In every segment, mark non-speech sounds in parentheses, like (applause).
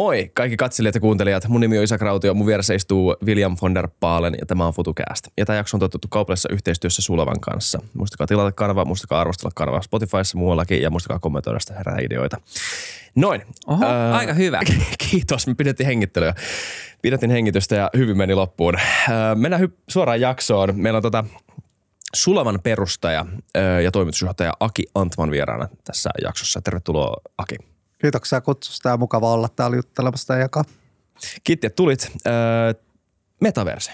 Moi kaikki katselijat ja kuuntelijat. Mun nimi on Isa Krautio, mun vieressä istuu William von der Paalen ja tämä on FutuCast. Ja tämä jakso on totuttu kaupallisessa yhteistyössä Sulavan kanssa. Muistakaa tilata kanava, muistakaa arvostella kanavaa Spotifyssa muuallakin ja muistakaa kommentoida sitä herää ideoita. Noin. Oho, Ää, aika hyvä. (laughs) Kiitos, me pidettiin hengittelyä. Pidettiin hengitystä ja hyvin meni loppuun. Ää, Mennään hy- suoraan jaksoon. Meillä on tota Sulavan perustaja ää, ja toimitusjohtaja Aki Antman vieraana tässä jaksossa. Tervetuloa Aki. Kiitoksia kutsusta ja mukava olla täällä juttelemassa ja jakaa. Kiitti, että tulit. Metaverse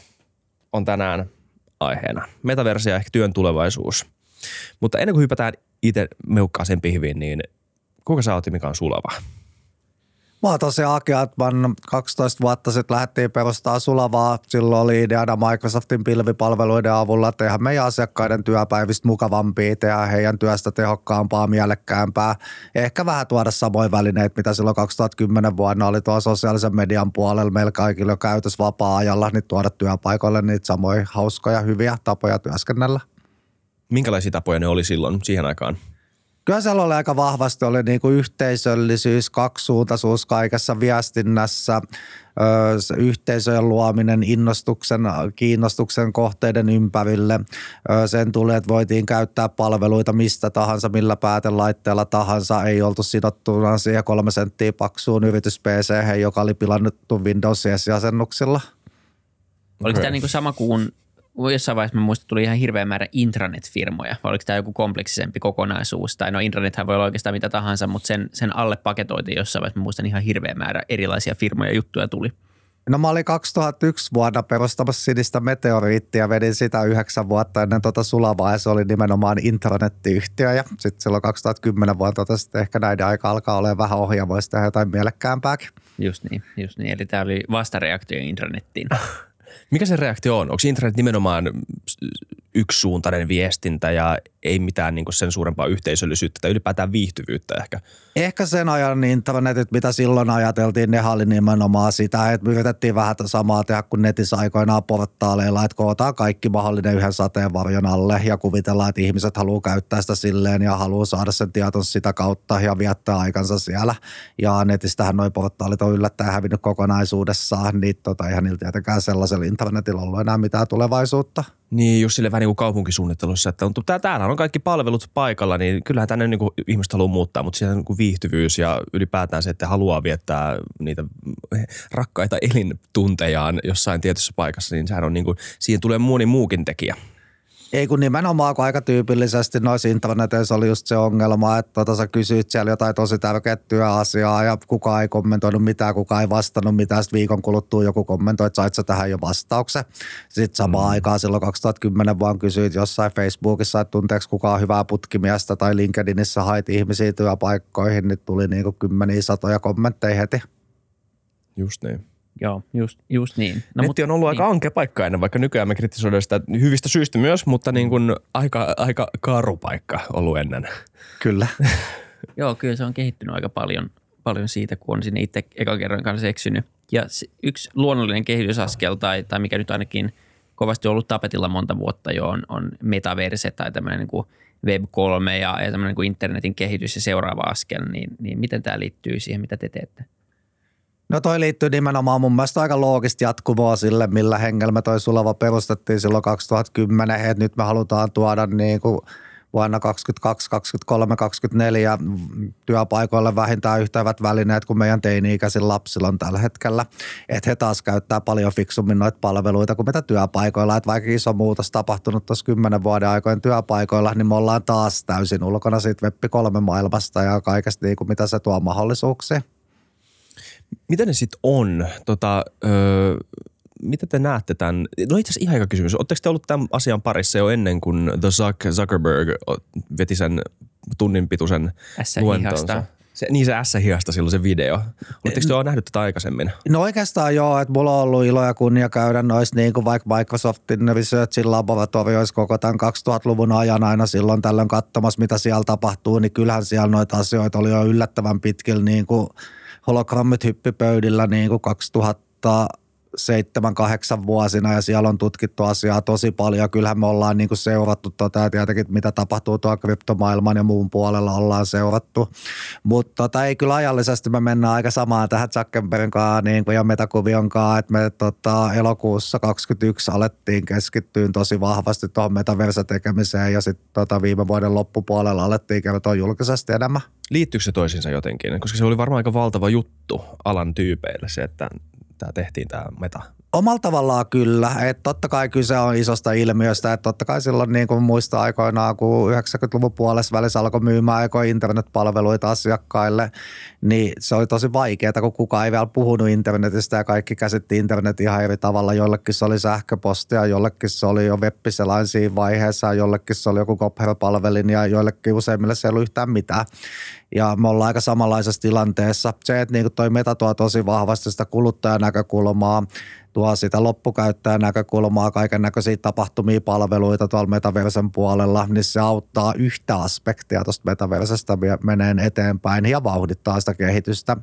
on tänään aiheena. Metaverse ja ehkä työn tulevaisuus. Mutta ennen kuin hypätään itse meukkaaseen pihviin, niin kuka sä oot mikä on sulava? Mä oon tosiaan Aki Atman. 12 vuotta sitten lähdettiin perustaa Sulavaa. Silloin oli ideana Microsoftin pilvipalveluiden avulla tehdä meidän asiakkaiden työpäivistä mukavampia, tehdä heidän työstä tehokkaampaa, mielekkäämpää. Ehkä vähän tuoda samoin välineitä, mitä silloin 2010 vuonna oli tuolla sosiaalisen median puolella meillä kaikilla jo käytössä vapaa-ajalla, niin tuoda työpaikoille niitä samoja hauskoja, hyviä tapoja työskennellä. Minkälaisia tapoja ne oli silloin siihen aikaan? Kyllä siellä oli aika vahvasti oli niin kuin yhteisöllisyys, kaksisuuntaisuus kaikessa viestinnässä, ö, yhteisöjen luominen, innostuksen, kiinnostuksen kohteiden ympärille. Ö, sen tuli, että voitiin käyttää palveluita mistä tahansa, millä päätelaitteella tahansa. Ei oltu sidottuna siihen kolme senttiä paksuun yritys PC, joka oli pilannuttu Windows asennuksilla Oliko tämä niinku sama kuin jossain vaiheessa mä muistan, tuli ihan hirveä määrä intranet-firmoja. Vai oliko tämä joku kompleksisempi kokonaisuus? Tai no intranethän voi olla oikeastaan mitä tahansa, mutta sen, sen alle paketoitiin jossain vaiheessa. Mä muistan ihan hirveä määrä erilaisia firmoja juttuja tuli. No mä olin 2001 vuonna perustamassa sinistä meteoriittia, vedin sitä yhdeksän vuotta ennen tuota sulavaa ja se oli nimenomaan internettiyhtiö ja sitten silloin 2010 vuonna totesin, että ehkä näiden aika alkaa olla vähän ohja, voisi tehdä jotain mielekkäämpääkin. Just niin, just niin. Eli tämä oli vastareaktio intranettiin. (laughs) Mikä se reaktio on? Onko internet nimenomaan yksisuuntainen viestintä ja ei mitään niin sen suurempaa yhteisöllisyyttä tai ylipäätään viihtyvyyttä ehkä? Ehkä sen ajan internetit, mitä silloin ajateltiin, ne oli nimenomaan sitä, että me yritettiin vähän samaa tehdä kuin netissä aikoinaan portaaleilla, että kootaan kaikki mahdollinen yhden sateenvarjon alle ja kuvitellaan, että ihmiset haluaa käyttää sitä silleen ja haluaa saada sen tieton sitä kautta ja viettää aikansa siellä. Ja netistähän noin portaalit on yllättäen hävinnyt kokonaisuudessaan, niin tota, eihän niillä tietenkään sellaisella internetillä ollut enää mitään tulevaisuutta. Niin, just sille vähän niin kuin kaupunkisuunnittelussa, että on, tää, täällä on kaikki palvelut paikalla, niin kyllähän tänne niin kuin ihmiset haluaa muuttaa, mutta siellä on niin viihtyvyys ja ylipäätään se, että haluaa viettää niitä rakkaita elintuntejaan jossain tietyssä paikassa, niin sehän on niin kuin, siihen tulee moni muukin tekijä. Ei kun nimenomaan, kun aika tyypillisesti noissa interneteissä oli just se ongelma, että tota, sä kysyit siellä jotain tosi tärkeää työasiaa ja kukaan ei kommentoinut mitään, kukaan ei vastannut mitään. Sitten viikon kuluttua joku kommentoi, että sait sä tähän jo vastauksen. Sitten samaan mm. aikaan silloin 2010 vaan kysyit jossain Facebookissa, että tunteeko kukaan hyvää putkimiestä tai LinkedInissä hait ihmisiä työpaikkoihin, niin tuli niinku kymmeniä satoja kommentteja heti. Just niin. Joo, just, just niin. No, Netti on ollut niin. aika ankea paikka ennen, vaikka nykyään me kritisoidaan sitä hyvistä syistä myös, mutta niin kuin aika, aika karu paikka ollut ennen. Kyllä. (laughs) Joo, kyllä se on kehittynyt aika paljon, paljon siitä, kun on sinne itse eka kerran kanssa eksynyt. Ja yksi luonnollinen kehitysaskel, tai, tai mikä nyt ainakin kovasti ollut tapetilla monta vuotta jo, on, on metaverse tai tämmöinen niin kuin Web3 ja, ja tämmöinen niin kuin internetin kehitys ja seuraava askel, niin, niin miten tämä liittyy siihen, mitä te teette? No toi liittyy nimenomaan mun mielestä aika loogista jatkumoa sille, millä hengellä me toi Sulava perustettiin silloin 2010, että nyt me halutaan tuoda niin kuin vuonna 2022, 2023, 2024 työpaikoille vähintään yhtä hyvät välineet kuin meidän teini-ikäisillä lapsilla on tällä hetkellä. Että he taas käyttää paljon fiksummin noita palveluita kuin mitä työpaikoilla. Että vaikka iso muutos tapahtunut tuossa kymmenen vuoden aikojen työpaikoilla, niin me ollaan taas täysin ulkona siitä Web 3 maailmasta ja kaikesta niin kuin mitä se tuo mahdollisuuksia. Mitä ne sitten on? Tota, öö, mitä te näette tämän? No itse asiassa ihan kysymys. Oletteko te ollut tämän asian parissa jo ennen kuin The Zuck, Zuckerberg veti sen tunnin pituisen luentonsa? Se, niin se S-hiasta silloin se video. Oletteko te ole nähnyt tätä aikaisemmin? No oikeastaan joo, että mulla on ollut ilo ja kunnia käydä noissa niin kuin vaikka Microsoftin Researchin laboratorioissa koko tämän 2000-luvun ajan aina silloin tällöin katsomassa, mitä siellä tapahtuu, niin kyllähän siellä noita asioita oli jo yllättävän pitkillä niin kuin – hologrammit hyppipöydillä niin kuin 2000 seitsemän, kahdeksan vuosina ja siellä on tutkittu asiaa tosi paljon. Kyllähän me ollaan niin kuin seurattu tota, ja tietenkin mitä tapahtuu tuolla kryptomaailman ja muun puolella ollaan seurattu. Mutta tota, ei kyllä ajallisesti me mennään aika samaan tähän Zuckerbergin kanssa niin kuin ja Metakuvion kanssa, että me tota, elokuussa 2021 alettiin keskittyä tosi vahvasti tuohon metaverse-tekemiseen ja sitten tota, viime vuoden loppupuolella alettiin kertoa julkisesti enemmän. Liittyykö se toisiinsa jotenkin? Koska se oli varmaan aika valtava juttu alan tyypeille se, että tämä tehtiin tämä meta? Omalla tavallaan kyllä. Että totta kai kyse on isosta ilmiöstä. Että totta kai silloin niin kuin muista aikoinaan, kun 90-luvun puolessa välissä alkoi myymään aiko internetpalveluita asiakkaille, niin se oli tosi vaikeaa, kun kukaan ei vielä puhunut internetistä ja kaikki käsitti internet ihan eri tavalla. Jollekin se oli sähköpostia, jollekin se oli jo web siinä vaiheessa, jollekin se oli joku Copher-palvelin ja joillekin useimmille se ei ollut yhtään mitään ja me ollaan aika samanlaisessa tilanteessa. Se, että niin toi meta tuo tosi vahvasti sitä kuluttajan näkökulmaa, tuo sitä loppukäyttäjän näkökulmaa, kaiken näköisiä tapahtumia, palveluita tuolla metaversen puolella, niin se auttaa yhtä aspektia tuosta metaversesta meneen eteenpäin ja vauhdittaa sitä kehitystä.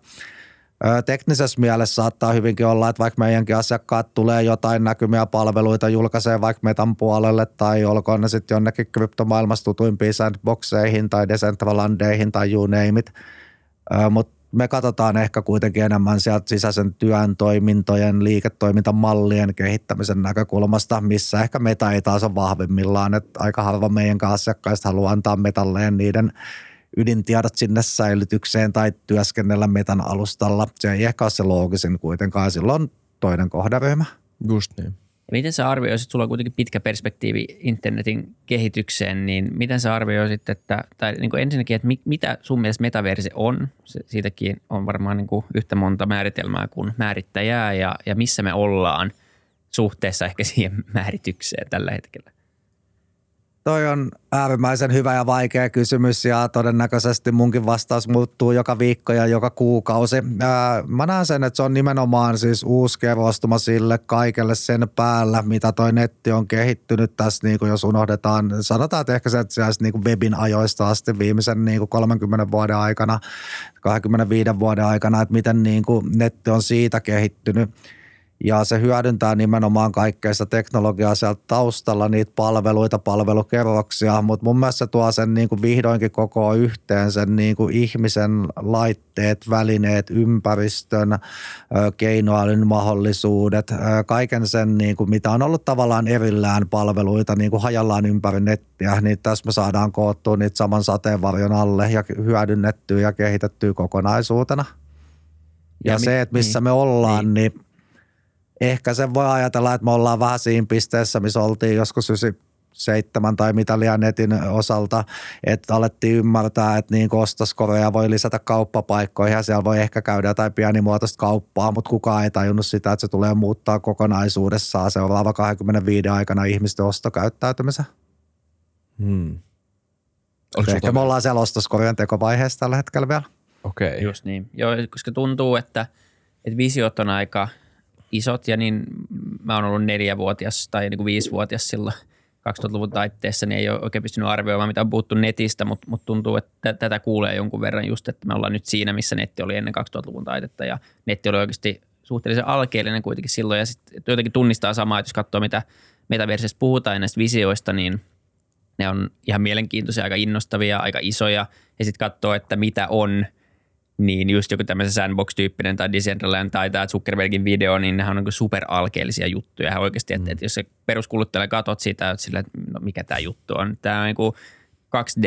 Teknisessä mielessä saattaa hyvinkin olla, että vaikka meidänkin asiakkaat tulee jotain näkymiä palveluita, julkaisee vaikka metan puolelle tai olkoon ne sitten jonnekin kryptomaailmassa tutuimpiin sandboxeihin tai Decentralandeihin tai you name it. Mutta me katsotaan ehkä kuitenkin enemmän sieltä sisäisen työn toimintojen, liiketoimintamallien kehittämisen näkökulmasta, missä ehkä meta ei taas ole vahvimmillaan. Että aika harva meidän asiakkaista haluaa antaa metalleen niiden – ydintiedot sinne säilytykseen tai työskennellä metan alustalla. Se ei ehkä ole se loogisin kuitenkaan, silloin toinen kohderyhmä. Just niin. Ja miten sä arvioisit, sulla on kuitenkin pitkä perspektiivi internetin kehitykseen, niin miten sä arvioisit, että, tai niin kuin ensinnäkin, että mitä sun mielestä metaverse on? Se, siitäkin on varmaan niin kuin yhtä monta määritelmää kuin määrittäjää ja, ja missä me ollaan suhteessa ehkä siihen määritykseen tällä hetkellä? Toi on äärimmäisen hyvä ja vaikea kysymys ja todennäköisesti munkin vastaus muuttuu joka viikko ja joka kuukausi. Ää, mä näen sen, että se on nimenomaan siis uusi kerrostuma sille kaikelle sen päällä, mitä toi netti on kehittynyt tässä, niin kuin jos unohdetaan, sanotaan, että ehkä se, että niin kuin webin ajoista asti viimeisen niin kuin 30 vuoden aikana, 25 vuoden aikana, että miten niin kuin netti on siitä kehittynyt – ja se hyödyntää nimenomaan kaikkea sitä teknologiaa sieltä taustalla, niitä palveluita, palvelukerroksia, mutta mun mielestä se tuo sen niin kuin vihdoinkin koko yhteen sen niin kuin ihmisen laitteet, välineet, ympäristön, keinoälyn mahdollisuudet, kaiken sen, niin kuin, mitä on ollut tavallaan erillään palveluita niin kuin hajallaan ympäri nettiä, niin tässä me saadaan koottua niitä saman sateenvarjon alle ja hyödynnettyä ja kehitettyä kokonaisuutena. Ja, ja se, että missä niin, me ollaan, niin, niin ehkä sen voi ajatella, että me ollaan vähän siinä pisteessä, missä oltiin joskus 97 tai mitä liian netin osalta, että alettiin ymmärtää, että niin ostoskoreja voi lisätä kauppapaikkoihin ja siellä voi ehkä käydä jotain pienimuotoista kauppaa, mutta kukaan ei tajunnut sitä, että se tulee muuttaa kokonaisuudessaan seuraava 25 aikana ihmisten ostokäyttäytymisen. Hmm. Ehkä me ollaan siellä ostoskorjan tekovaiheessa tällä hetkellä vielä. Okei. Okay. Just niin. Joo, koska tuntuu, että, että visiot on aika – isot ja niin mä oon ollut neljävuotias tai niin kuin viisivuotias silloin 2000-luvun taitteessa, niin ei ole oikein pystynyt arvioimaan, mitä on puhuttu netistä, mutta, mutta tuntuu, että tätä kuulee jonkun verran just, että me ollaan nyt siinä, missä netti oli ennen 2000-luvun taitetta ja netti oli oikeasti suhteellisen alkeellinen kuitenkin silloin ja sitten jotenkin tunnistaa samaa, että jos katsoo mitä metaversesta puhutaan ja näistä visioista, niin ne on ihan mielenkiintoisia, aika innostavia, aika isoja ja sitten katsoo, että mitä on – niin just joku tämmöisen sandbox-tyyppinen tai Decentraland tai tämä Zuckerbergin video, niin nehän on niin superalkeellisia juttuja. Ja oikeasti, että, mm. että jos se peruskuluttajalle katsot sitä, että, sillä, että no mikä tämä juttu on. Tämä on niin kuin 2D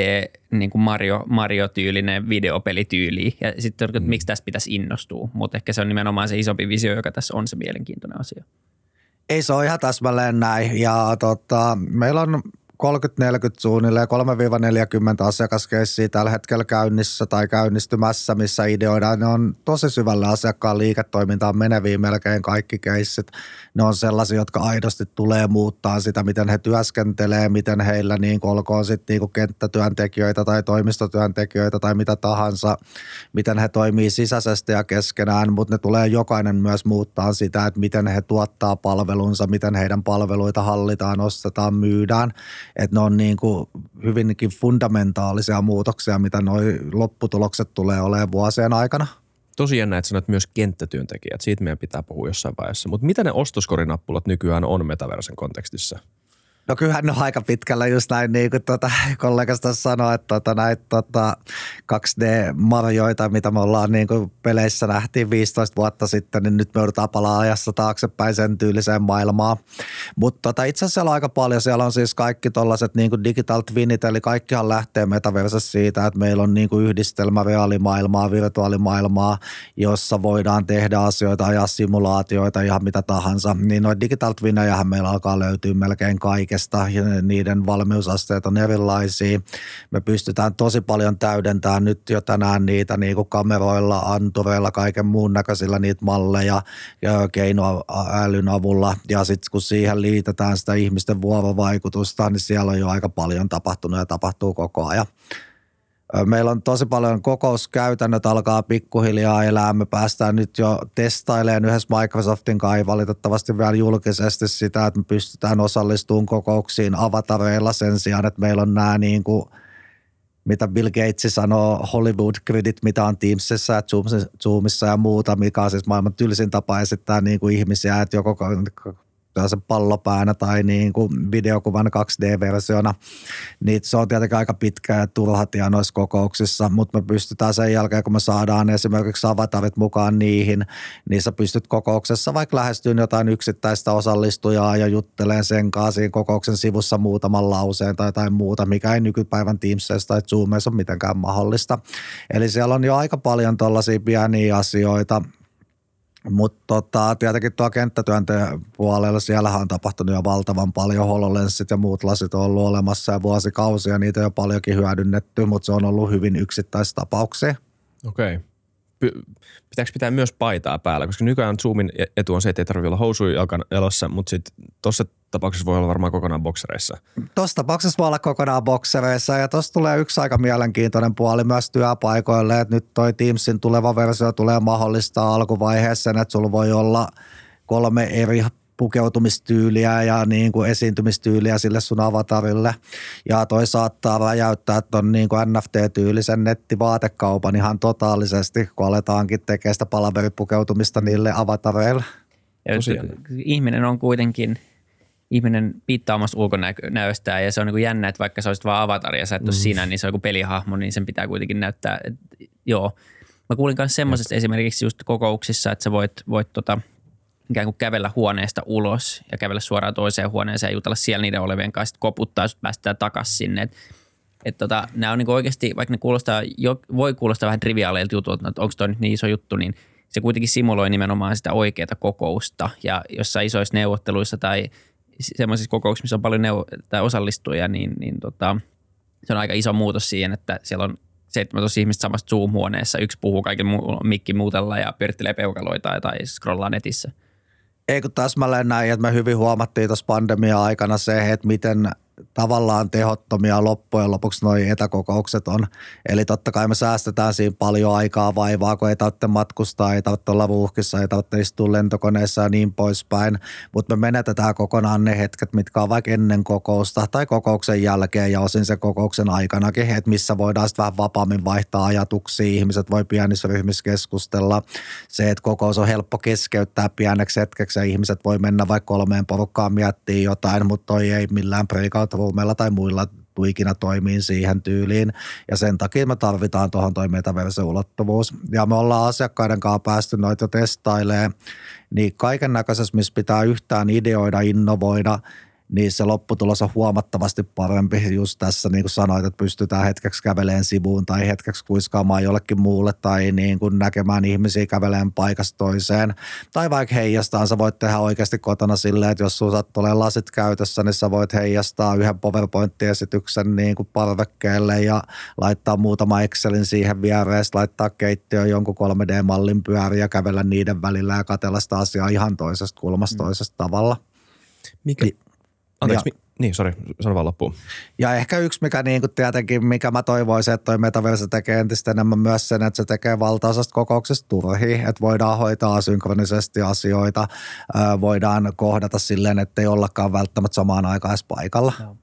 niin kuin Mario, Mario-tyylinen videopelityyli. Ja sitten, että mm. miksi tästä pitäisi innostua. Mutta ehkä se on nimenomaan se isompi visio, joka tässä on se mielenkiintoinen asia. Ei se ole ihan täsmälleen näin. Ja tota, meillä on 30-40 suunnilleen 3-40 asiakaskeissiä tällä hetkellä käynnissä tai käynnistymässä, missä ideoidaan. Ne on tosi syvällä asiakkaan liiketoimintaan meneviä melkein kaikki keissit. Ne on sellaisia, jotka aidosti tulee muuttaa sitä, miten he työskentelee, miten heillä niin olkoon sitten niin kenttätyöntekijöitä tai toimistotyöntekijöitä tai mitä tahansa, miten he toimii sisäisesti ja keskenään, mutta ne tulee jokainen myös muuttaa sitä, että miten he tuottaa palvelunsa, miten heidän palveluita hallitaan, ostetaan, myydään että ne on niin kuin hyvinkin fundamentaalisia muutoksia, mitä nuo lopputulokset tulee olemaan vuosien aikana. Tosi jännä, että sanoit myös kenttätyöntekijät. Siitä meidän pitää puhua jossain vaiheessa. Mutta mitä ne ostoskorinappulat nykyään on metaversen kontekstissa? No kyllähän ne on aika pitkällä just näin, niin kuin tuota, kollegasta sanoi, että tuota, näitä tuota, 2D-marjoita, mitä me ollaan niin kuin peleissä nähtiin 15 vuotta sitten, niin nyt me joudutaan palaa ajassa taaksepäin sen tyyliseen maailmaan. Mutta tuota, itse asiassa siellä on aika paljon, siellä on siis kaikki tuollaiset niin digital twinit, eli kaikkihan lähtee metaversessa siitä, että meillä on niin kuin yhdistelmä reaalimaailmaa, virtuaalimaailmaa, jossa voidaan tehdä asioita, ajaa simulaatioita, ihan mitä tahansa. Niin noita digital twinejähän meillä alkaa löytyä melkein kaiken kaikesta ja niiden valmiusasteet on erilaisia. Me pystytään tosi paljon täydentämään nyt jo tänään niitä niin kuin kameroilla, antureilla, kaiken muun näköisillä niitä malleja ja keinoälyn avulla. Ja sitten kun siihen liitetään sitä ihmisten vuorovaikutusta, niin siellä on jo aika paljon tapahtunut ja tapahtuu koko ajan. Meillä on tosi paljon kokouskäytännöt alkaa pikkuhiljaa elää. Me päästään nyt jo testailemaan yhdessä Microsoftin kanssa, valitettavasti vielä julkisesti sitä, että me pystytään osallistumaan kokouksiin avatareilla sen sijaan, että meillä on nämä niin kuin – mitä Bill Gates sanoo, Hollywood credit, mitä on Teamsissa ja Zoomissa ja muuta, mikä on siis maailman tylsin tapa esittää niin kuin ihmisiä, että joko se pallopäänä tai niin kuin videokuvan 2D-versiona, niin se on tietenkin aika pitkä ja turhatia noissa kokouksissa, mutta me pystytään sen jälkeen, kun me saadaan esimerkiksi avatarit mukaan niihin, niin sä pystyt kokouksessa vaikka lähestyyn jotain yksittäistä osallistujaa ja jutteleen sen kanssa siinä kokouksen sivussa muutaman lauseen tai jotain muuta, mikä ei nykypäivän Teamsissa tai Zoomissa ole mitenkään mahdollista. Eli siellä on jo aika paljon tällaisia pieniä asioita, mutta tota, tietenkin tuo kenttätyönteen puolella siellähän on tapahtunut jo valtavan paljon. HoloLenssit ja muut lasit on ollut olemassa ja vuosikausia. Niitä on jo paljonkin hyödynnetty, mutta se on ollut hyvin yksittäistapauksia. Okei. Okay pitääkö pitää myös paitaa päällä, koska nykyään Zoomin e- etu on se, että ei tarvitse olla housuja elossa, mutta sitten tuossa tapauksessa voi olla varmaan kokonaan boksereissa. Tuossa tapauksessa voi olla kokonaan boksereissa ja tuossa tulee yksi aika mielenkiintoinen puoli myös työpaikoille, että nyt toi Teamsin tuleva versio tulee mahdollistaa alkuvaiheessa, että sulla voi olla kolme eri pukeutumistyyliä ja niin kuin esiintymistyyliä sille sun avatarille. Ja toi saattaa räjäyttää tuon niin kuin NFT-tyylisen nettivaatekaupan ihan totaalisesti, kun aletaankin tekemään sitä palaveripukeutumista niille avatareille. ihminen on kuitenkin ihminen pitää omasta ulkonäöstään ja se on niin kuin jännä, että vaikka sä olisit vaan avatari ja sä et mm. siinä, niin se on kuin pelihahmo, niin sen pitää kuitenkin näyttää, että joo. Mä kuulin myös semmoisesta esimerkiksi just kokouksissa, että sä voit, voit tota, ikään kuin kävellä huoneesta ulos ja kävellä suoraan toiseen huoneeseen ja jutella siellä niiden olevien kanssa, sitten koputtaa ja päästään takaisin sinne. Et, et tota, nämä on niin oikeasti, vaikka ne kuulostaa, jo, voi kuulostaa vähän triviaaleilta jutulta, että onko toi nyt niin iso juttu, niin se kuitenkin simuloi nimenomaan sitä oikeaa kokousta. Ja jossain isoissa neuvotteluissa tai semmoisissa kokouksissa, missä on paljon neuvo- tai osallistujia, niin, niin tota, se on aika iso muutos siihen, että siellä on 17 ihmistä samassa Zoom-huoneessa. Yksi puhuu kaiken muu, mikki muutella ja pyörittelee peukaloita tai scrollaa netissä – ei kun täsmälleen näin, että me hyvin huomattiin tuossa pandemia-aikana se, että miten tavallaan tehottomia loppujen lopuksi nuo etäkokoukset on. Eli totta kai me säästetään siinä paljon aikaa vaivaa, kun ei tarvitse matkustaa, ei tarvitse olla ruuhkissa, ei tarvitse istua lentokoneessa ja niin poispäin. Mutta me menetetään kokonaan ne hetket, mitkä on vaikka ennen kokousta tai kokouksen jälkeen ja osin sen kokouksen aikanakin, että missä voidaan sitten vähän vapaammin vaihtaa ajatuksia. Ihmiset voi pienissä ryhmissä keskustella. Se, että kokous on helppo keskeyttää pieneksi hetkeksi ja ihmiset voi mennä vaikka kolmeen porukkaan miettiä jotain, mutta toi ei millään breakout cloud tai muilla ikinä toimii siihen tyyliin. Ja sen takia me tarvitaan tuohon toi metaverse-ulottuvuus. Ja me ollaan asiakkaiden kanssa päästy noita testailemaan, niin kaiken näköisessä, missä pitää yhtään ideoida, innovoida – niin se lopputulos on huomattavasti parempi just tässä, niin kuin sanoit, että pystytään hetkeksi käveleen sivuun tai hetkeksi kuiskaamaan jollekin muulle tai niin kuin näkemään ihmisiä käveleen paikasta toiseen. Tai vaikka heijastaa, sä voit tehdä oikeasti kotona silleen, että jos sulla tulee lasit käytössä, niin sä voit heijastaa yhden PowerPoint-esityksen niin kuin parvekkeelle ja laittaa muutama Excelin siihen viereen, laittaa keittiö jonkun 3D-mallin pyöriä ja kävellä niiden välillä ja katella sitä asiaa ihan toisesta kulmasta mm. toisesta tavalla. Mikä, niin, Anteeksi, ja, mi- niin, sori, sano vaan loppuun. Ja ehkä yksi, mikä niin kuin tietenkin, mikä mä toivoisin, että toi metaverse tekee entistä enemmän myös sen, että se tekee valtaosasta kokouksesta turhi, että voidaan hoitaa synkronisesti asioita, voidaan kohdata silleen, että ei ollakaan välttämättä samaan aikaan paikalla. No.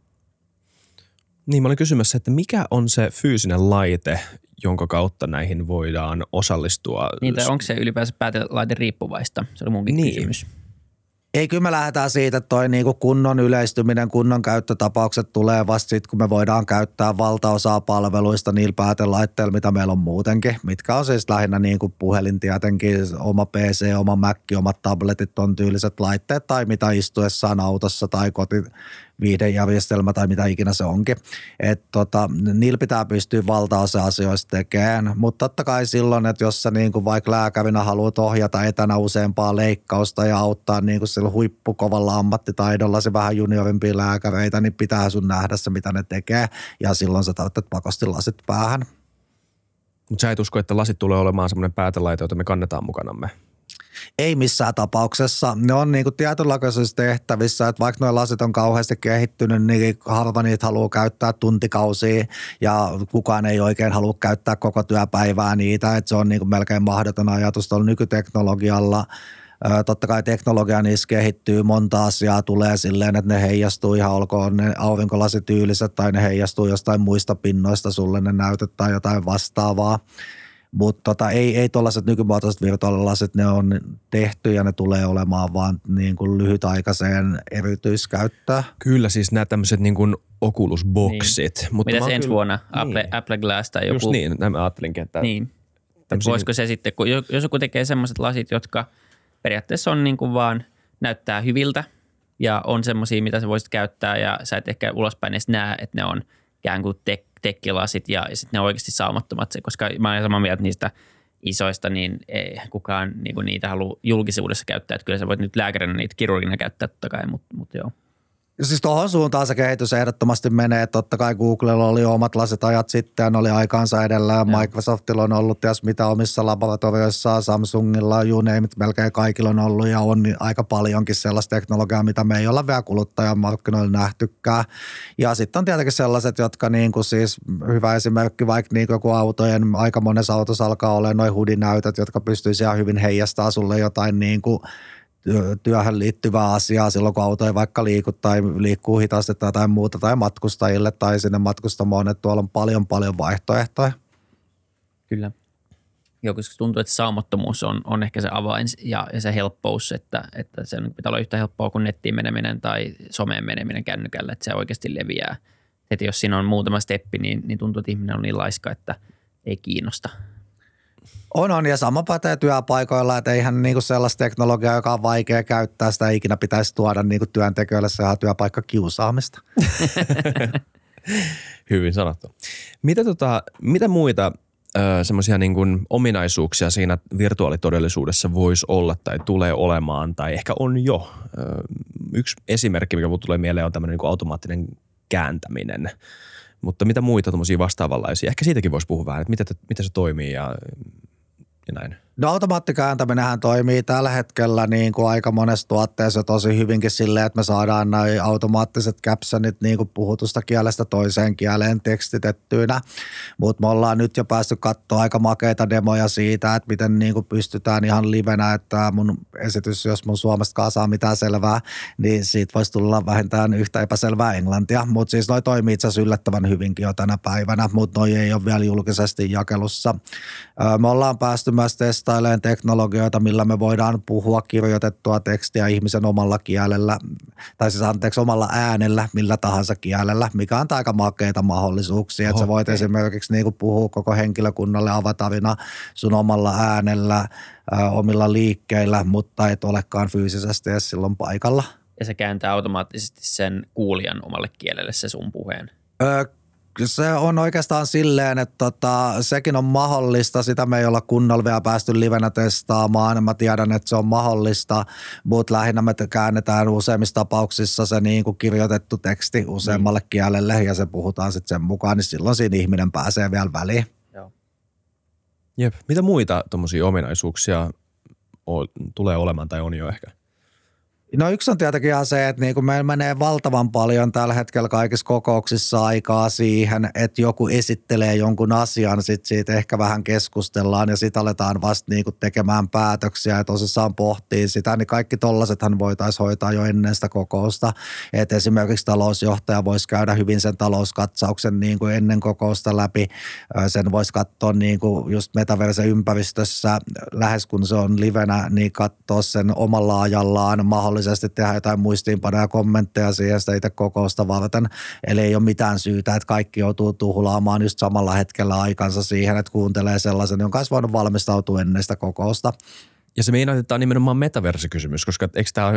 Niin, mä olin kysymässä, että mikä on se fyysinen laite, jonka kautta näihin voidaan osallistua. Niin, tai onko se ylipäänsä päätelaite riippuvaista? Se oli munkin Niin. kysymys. Ei, kyllä me lähdetään siitä, että toi niinku kunnon yleistyminen, kunnon käyttötapaukset tulee vasta sitten, kun me voidaan käyttää valtaosaa palveluista niillä päätelaitteilla, mitä meillä on muutenkin, mitkä on siis lähinnä niinku puhelin tietenkin, oma PC, oma Mac, omat tabletit on tyyliset laitteet tai mitä istuessaan autossa tai koti viihdejärjestelmä tai mitä ikinä se onkin. Et tota, niillä pitää pystyä valtaosa asioista tekemään, mutta totta kai silloin, että jos sä niinku vaikka lääkärinä haluat ohjata etänä useampaa leikkausta ja auttaa niinku sillä huippukovalla ammattitaidolla se vähän juniorimpia lääkäreitä, niin pitää sun nähdä se, mitä ne tekee ja silloin sä tarvitset pakosti lasit päähän. Mutta sä et usko, että lasit tulee olemaan semmoinen päätelaite, jota me kannetaan mukanamme. Ei missään tapauksessa. Ne on niinku tietynlaisissa tehtävissä, että vaikka nuo lasit on kauheasti kehittynyt, niin harva niitä haluaa käyttää tuntikausia ja kukaan ei oikein halua käyttää koko työpäivää niitä. Että se on niinku melkein mahdoton ajatus tuolla nykyteknologialla. Totta kai teknologia niissä kehittyy, monta asiaa tulee silleen, että ne heijastuu ihan olkoon ne aurinkolasityyliset tai ne heijastuu jostain muista pinnoista sulle ne näytöt tai jotain vastaavaa. Mutta tota, ei, ei tuollaiset nykymuotoiset virtuaalilasit, ne on tehty ja ne tulee olemaan vaan niin kuin lyhytaikaiseen erityiskäyttöön. Kyllä siis nämä tämmöiset niin kuin Oculus Boxit. Niin. Mutta Mitäs ensi kyllä- vuonna? Apple, Apple Glass tai joku? Just niin, näin mä ajattelinkin, että Niin. Tämmöisiä- voisiko se sitten, kun jo- jos joku tekee semmoiset lasit, jotka periaatteessa on niin kuin vaan näyttää hyviltä ja on semmoisia, mitä sä voisit käyttää ja sä et ehkä ulospäin edes näe, että ne on ikään kuin tek- tekkilasit ja sitten ne oikeasti saumattomat, koska mä olen samaa mieltä niistä isoista, niin ei kukaan niin niitä halua julkisuudessa käyttää. Että kyllä sä voit nyt lääkärinä niitä kirurgina käyttää totta kai, mutta, mutta joo. Siis tuohon suuntaan se kehitys ehdottomasti menee. Totta kai Googlella oli omat lasit ajat sitten oli aikaansa edellä. Ja Microsoftilla on ollut ties mitä omissa laboratorioissaan, Samsungilla, you name it, melkein kaikilla on ollut ja on aika paljonkin sellaista teknologiaa, mitä me ei olla vielä kuluttajamarkkinoilla nähtykään. Ja sitten on tietenkin sellaiset, jotka niin kuin siis hyvä esimerkki, vaikka niin kuin autojen, aika monessa autossa alkaa olla noin hudinäytöt, jotka pystyisi ihan hyvin heijastaa sulle jotain niin kuin työhön liittyvää asiaa silloin, kun auto ei vaikka liiku tai liikkuu hitaasti tai jotain muuta tai matkustajille tai sinne matkustamoon, että tuolla on paljon paljon vaihtoehtoja. Kyllä. Joo, koska tuntuu, että saumattomuus on, on ehkä se avain ja, ja se helppous, että, että se pitää olla yhtä helppoa kuin nettiin meneminen tai someen meneminen kännykällä, että se oikeasti leviää. Heti jos siinä on muutama steppi, niin, niin tuntuu, että ihminen on niin laiska, että ei kiinnosta. On, on ja sama pätee työpaikoilla, että eihän niinku sellaista teknologiaa, joka on vaikea käyttää, sitä ikinä pitäisi tuoda niinku työntekijöille, se työpaikka kiusaamista. (laughs) Hyvin sanottu. Mitä, tota, mitä muita semmoisia niin kuin ominaisuuksia siinä virtuaalitodellisuudessa voisi olla tai tulee olemaan tai ehkä on jo? Ö, yksi esimerkki, mikä tulee mieleen, on tämmöinen niin automaattinen kääntäminen. Mutta mitä muita tämmöisiä vastaavanlaisia? Ehkä siitäkin voisi puhua vähän, että miten, miten se toimii ja, ja näin. No automaattikääntäminenhän toimii tällä hetkellä niin kuin aika monessa tuotteessa tosi hyvinkin silleen, että me saadaan nämä automaattiset captionit niin kuin puhutusta kielestä toiseen kieleen tekstitettyinä. Mutta me ollaan nyt jo päästy katsoa aika makeita demoja siitä, että miten niin kuin pystytään ihan livenä, että mun esitys, jos mun Suomesta saa mitään selvää, niin siitä voisi tulla vähintään yhtä epäselvää englantia. Mutta siis noi toimii itse asiassa yllättävän hyvinkin jo tänä päivänä, mutta noi ei ole vielä julkisesti jakelussa. Me ollaan päästy myös testailemaan teknologioita, millä me voidaan puhua kirjoitettua tekstiä ihmisen omalla kielellä, tai siis anteeksi omalla äänellä, millä tahansa kielellä, mikä antaa aika makeita mahdollisuuksia. Että sä voit esimerkiksi niin kuin puhua koko henkilökunnalle avatarina sun omalla äänellä, ö, omilla liikkeillä, mutta et olekaan fyysisesti edes silloin paikalla. Ja se kääntää automaattisesti sen kuulijan omalle kielelle se sun puheen. Ö, se on oikeastaan silleen, että tota, sekin on mahdollista. Sitä me ei olla kunnolla vielä päästy livenä testaamaan. Mä tiedän, että se on mahdollista, mutta lähinnä me käännetään useimmissa tapauksissa se niin kuin kirjoitettu teksti useammalle mm. kielelle ja se puhutaan sitten sen mukaan, niin silloin siinä ihminen pääsee vielä väliin. Jep. Mitä muita tuommoisia ominaisuuksia tulee olemaan tai on jo ehkä? No yksi on tietenkin ihan se, että niin kuin meillä menee valtavan paljon tällä hetkellä kaikissa kokouksissa aikaa siihen, että joku esittelee jonkun asian, sitten siitä ehkä vähän keskustellaan ja sitten aletaan vasta niin kuin tekemään päätöksiä ja tosissaan pohtii sitä, niin kaikki tollasethan voitaisiin hoitaa jo ennen sitä kokousta. Että esimerkiksi talousjohtaja voisi käydä hyvin sen talouskatsauksen niin kuin ennen kokousta läpi. Sen voisi katsoa niin kuin just metaverse ympäristössä lähes kun se on livenä, niin katsoa sen omalla ajallaan mahdollisesti mahdollisesti tehdä jotain muistiinpanoja kommentteja siihen sitä itse kokousta varten. Eli ei ole mitään syytä, että kaikki joutuu tuhlaamaan just samalla hetkellä aikansa siihen, että kuuntelee sellaisen, jonka olisi voinut valmistautua ennen sitä kokousta. Ja se meinaa, että tämä on nimenomaan metaversikysymys, koska eikö tämä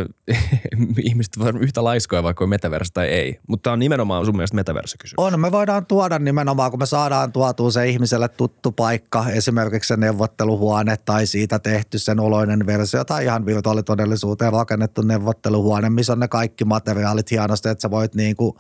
(laughs) ihmiset voi yhtä laiskoja vaikka on metaverse tai ei. Mutta tämä on nimenomaan sun mielestä metaversikysymys. On, me voidaan tuoda nimenomaan, kun me saadaan tuotua se ihmiselle tuttu paikka, esimerkiksi se neuvotteluhuone tai siitä tehty sen oloinen versio tai ihan virtuaalitodellisuuteen rakennettu neuvotteluhuone, missä on ne kaikki materiaalit hienosti, että sä voit niinku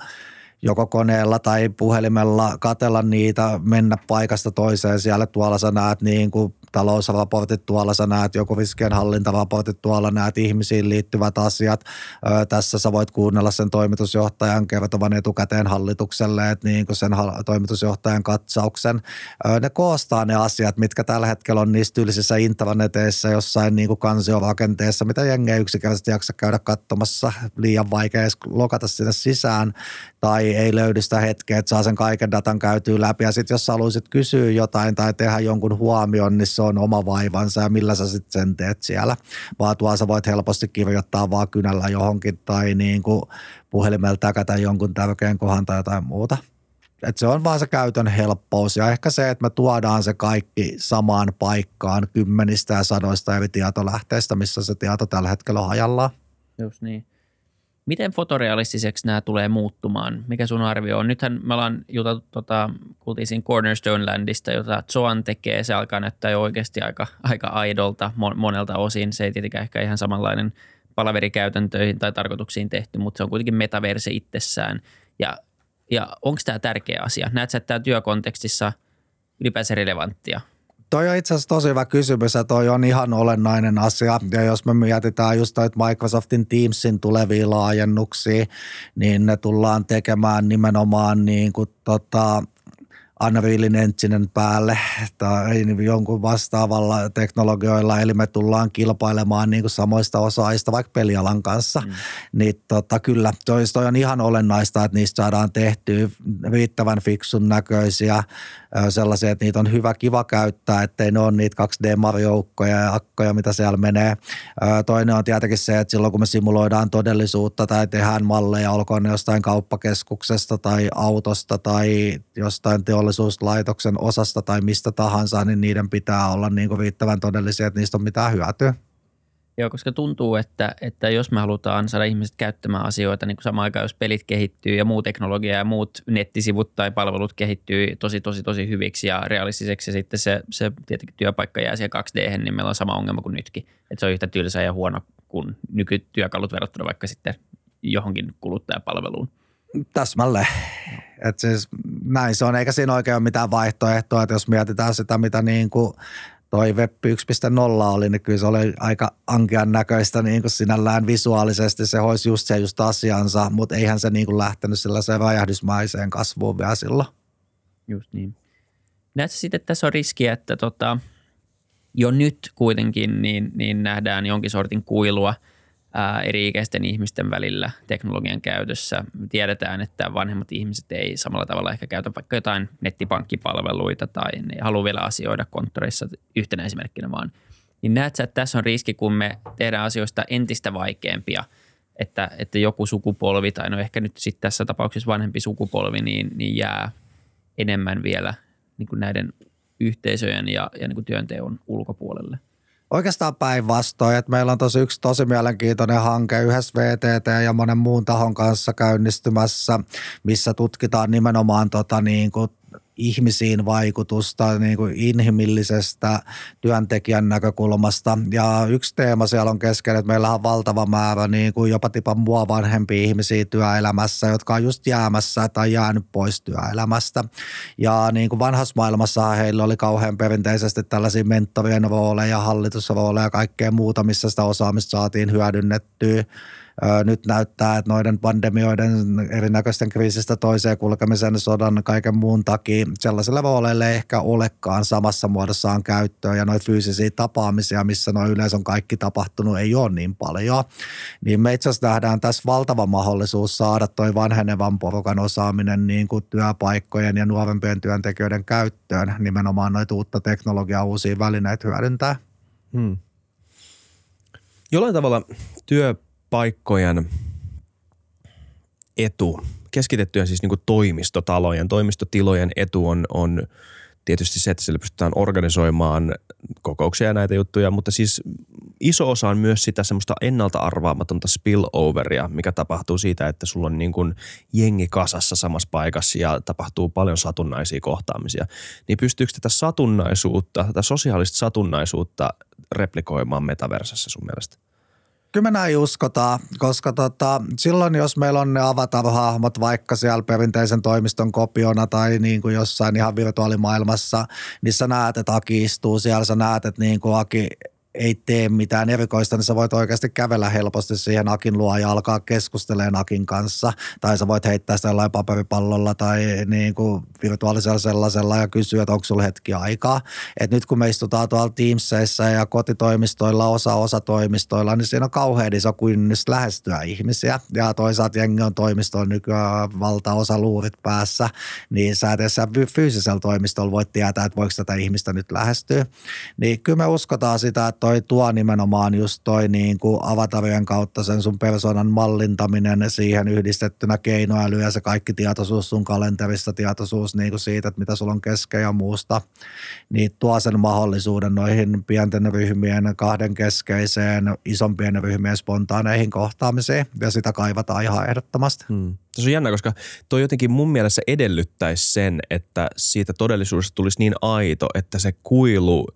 joko koneella tai puhelimella katella niitä, mennä paikasta toiseen. Siellä tuolla sä näet niin kuin talousraportit tuolla, sä näet joku riskienhallintaraportit tuolla, näet ihmisiin liittyvät asiat. Ö, tässä sä voit kuunnella sen toimitusjohtajan kertovan etukäteen hallitukselle, että niin kuin sen toimitusjohtajan katsauksen. Ö, ne koostaa ne asiat, mitkä tällä hetkellä on niissä tyylisissä intraneteissä jossain niin kuin kansiorakenteessa, mitä jengi ei yksinkertaisesti jaksa käydä katsomassa, liian vaikea edes lokata sinne sisään tai ei löydy sitä hetkeä, että saa sen kaiken datan käytyä läpi. Ja sitten jos haluaisit kysyä jotain tai tehdä jonkun huomion, niin se on oma vaivansa ja millä sä sitten sen teet siellä. Vaan tuolla sä voit helposti kirjoittaa vaan kynällä johonkin tai niin kuin puhelimella täkätä jonkun tärkeän kohan tai jotain muuta. Et se on vaan se käytön helppous ja ehkä se, että me tuodaan se kaikki samaan paikkaan kymmenistä ja sadoista eri tietolähteistä, missä se tieto tällä hetkellä on hajallaan. Just niin. Miten fotorealistiseksi nämä tulee muuttumaan? Mikä sun arvio on? Nythän me ollaan juteltu, tota, kuultiin siinä Cornerstone Landista, jota Zoan tekee. Se alkaa näyttää jo oikeasti aika, aika aidolta monelta osin. Se ei tietenkään ehkä ihan samanlainen palaverikäytäntöihin tai tarkoituksiin tehty, mutta se on kuitenkin metaverse itsessään. Ja, ja onko tämä tärkeä asia? Näetkö, että tämä työkontekstissa ylipäänsä relevanttia? Toi on itse asiassa tosi hyvä kysymys ja toi on ihan olennainen asia. Ja jos me mietitään just Microsoftin Teamsin tulevia laajennuksia, niin ne tullaan tekemään nimenomaan niin kuin tota, Unrealin Enginen päälle tai jonkun vastaavalla teknologioilla, eli me tullaan kilpailemaan niin kuin samoista osaajista vaikka pelialan kanssa, mm. niin tota, kyllä toi on ihan olennaista, että niistä saadaan tehtyä riittävän fiksun näköisiä, sellaisia, että niitä on hyvä kiva käyttää, ettei ne ole niitä 2D-marjoukkoja ja akkoja, mitä siellä menee. Toinen on tietenkin se, että silloin kun me simuloidaan todellisuutta tai tehdään malleja, olkoon ne jostain kauppakeskuksesta tai autosta tai jostain teollisuuslaitoksen osasta tai mistä tahansa, niin niiden pitää olla niin kuin riittävän todellisia, että niistä on mitään hyötyä. Joo, koska tuntuu, että, että jos me halutaan saada ihmiset käyttämään asioita, niin kuin samaan aikaan jos pelit kehittyy ja muu teknologia ja muut nettisivut tai palvelut kehittyy tosi, tosi, tosi hyviksi ja realistiseksi ja sitten se, se tietenkin työpaikka jää siihen 2D, niin meillä on sama ongelma kuin nytkin. Että se on yhtä tylsä ja huono kuin nykytyökalut verrattuna vaikka sitten johonkin kuluttajapalveluun. Täsmälleen. Et siis näin se on, eikä siinä oikein ole mitään vaihtoehtoa, että jos mietitään sitä, mitä niin kuin toi Web 1.0 oli, niin kyllä se oli aika ankean näköistä niin kuin sinällään visuaalisesti. Se hoisi just se just asiansa, mutta eihän se niin kuin lähtenyt sellaiseen räjähdysmaiseen kasvuun vielä silloin. Just niin. Näetkö sitten, että tässä on riski, että tota, jo nyt kuitenkin niin, niin nähdään jonkin sortin kuilua – eri-ikäisten ihmisten välillä teknologian käytössä. Tiedetään, että vanhemmat ihmiset ei samalla tavalla ehkä käytä vaikka jotain nettipankkipalveluita tai ne ei halua vielä asioida konttoreissa yhtenä esimerkkinä vaan. Niin näet sä, että tässä on riski, kun me tehdään asioista entistä vaikeampia, että, että joku sukupolvi tai no ehkä nyt sitten tässä tapauksessa vanhempi sukupolvi niin, niin jää enemmän vielä niin kuin näiden yhteisöjen ja, ja niin kuin työnteon ulkopuolelle. Oikeastaan päinvastoin, että meillä on tosi yksi tosi mielenkiintoinen hanke yhdessä VTT ja monen muun tahon kanssa käynnistymässä, missä tutkitaan nimenomaan tota niin kuin ihmisiin vaikutusta niin kuin inhimillisestä työntekijän näkökulmasta. Ja yksi teema siellä on kesken, että meillä on valtava määrä niin kuin jopa tipa mua vanhempia ihmisiä työelämässä, jotka on just jäämässä tai jäänyt pois työelämästä. Ja niin kuin vanhassa maailmassa heillä oli kauhean perinteisesti tällaisia mentorien rooleja, hallitusrooleja ja kaikkea muuta, missä sitä osaamista saatiin hyödynnettyä Nyt näyttää, että noiden pandemioiden erinäköisten kriisistä toiseen kulkemisen sodan kaiken muun takia sellaisille rooleille ei ehkä olekaan samassa muodossaan käyttöön ja noita fyysisiä tapaamisia, missä noin yleensä on kaikki tapahtunut, ei ole niin paljon. Niin me itse asiassa nähdään tässä valtava mahdollisuus saada toi vanhenevan porukan osaaminen niin kuin työpaikkojen ja nuorempien työntekijöiden käyttöön nimenomaan noita uutta teknologiaa, uusia välineitä hyödyntää. Hmm. Jollain tavalla työpaikkojen etu, keskitettyjen siis niin kuin toimistotalojen, toimistotilojen etu on, on tietysti se, että sillä pystytään organisoimaan kokouksia ja näitä juttuja, mutta siis iso osa on myös sitä semmoista ennalta arvaamatonta spilloveria, mikä tapahtuu siitä, että sulla on niin kuin jengi kasassa samassa paikassa ja tapahtuu paljon satunnaisia kohtaamisia. Niin pystyykö tätä satunnaisuutta, tätä sosiaalista satunnaisuutta replikoimaan metaversassa sun mielestä? Kyllä me näin uskotaan, koska tota, silloin jos meillä on ne avatar-hahmot vaikka siellä perinteisen toimiston kopiona tai niin kuin jossain ihan virtuaalimaailmassa, niin sä näet, että Aki istuu siellä, sä näet, että niin kuin Aki ei tee mitään erikoista, niin sä voit oikeasti kävellä helposti siihen Akin luo ja alkaa keskustelemaan Akin kanssa. Tai sä voit heittää sitä jollain paperipallolla tai niin kuin virtuaalisella sellaisella ja kysyä, että onko sulla hetki aikaa. Et nyt kun me istutaan tuolla Teamsissa ja kotitoimistoilla, osa osa toimistoilla, niin siinä on kauhean iso kynnys lähestyä ihmisiä. Ja toisaalta jengi on toimistolla nykyään valtaosa luurit päässä, niin sä et fyysisellä toimistolla voit tietää, että voiko tätä ihmistä nyt lähestyä. Niin kyllä me uskotaan sitä, että toi tuo nimenomaan just toi niin kuin avatarien kautta sen sun persoonan mallintaminen siihen yhdistettynä keinoäly ja se kaikki tietoisuus sun kalenterissa, tietoisuus niin kuin siitä, että mitä sulla on kesken ja muusta, niin tuo sen mahdollisuuden noihin pienten ryhmien kahden keskeiseen isompien ryhmien spontaaneihin kohtaamisiin ja sitä kaivataan ihan ehdottomasti. Hmm. Se on jännä, koska toi jotenkin mun mielestä edellyttäisi sen, että siitä todellisuudesta tulisi niin aito, että se kuilu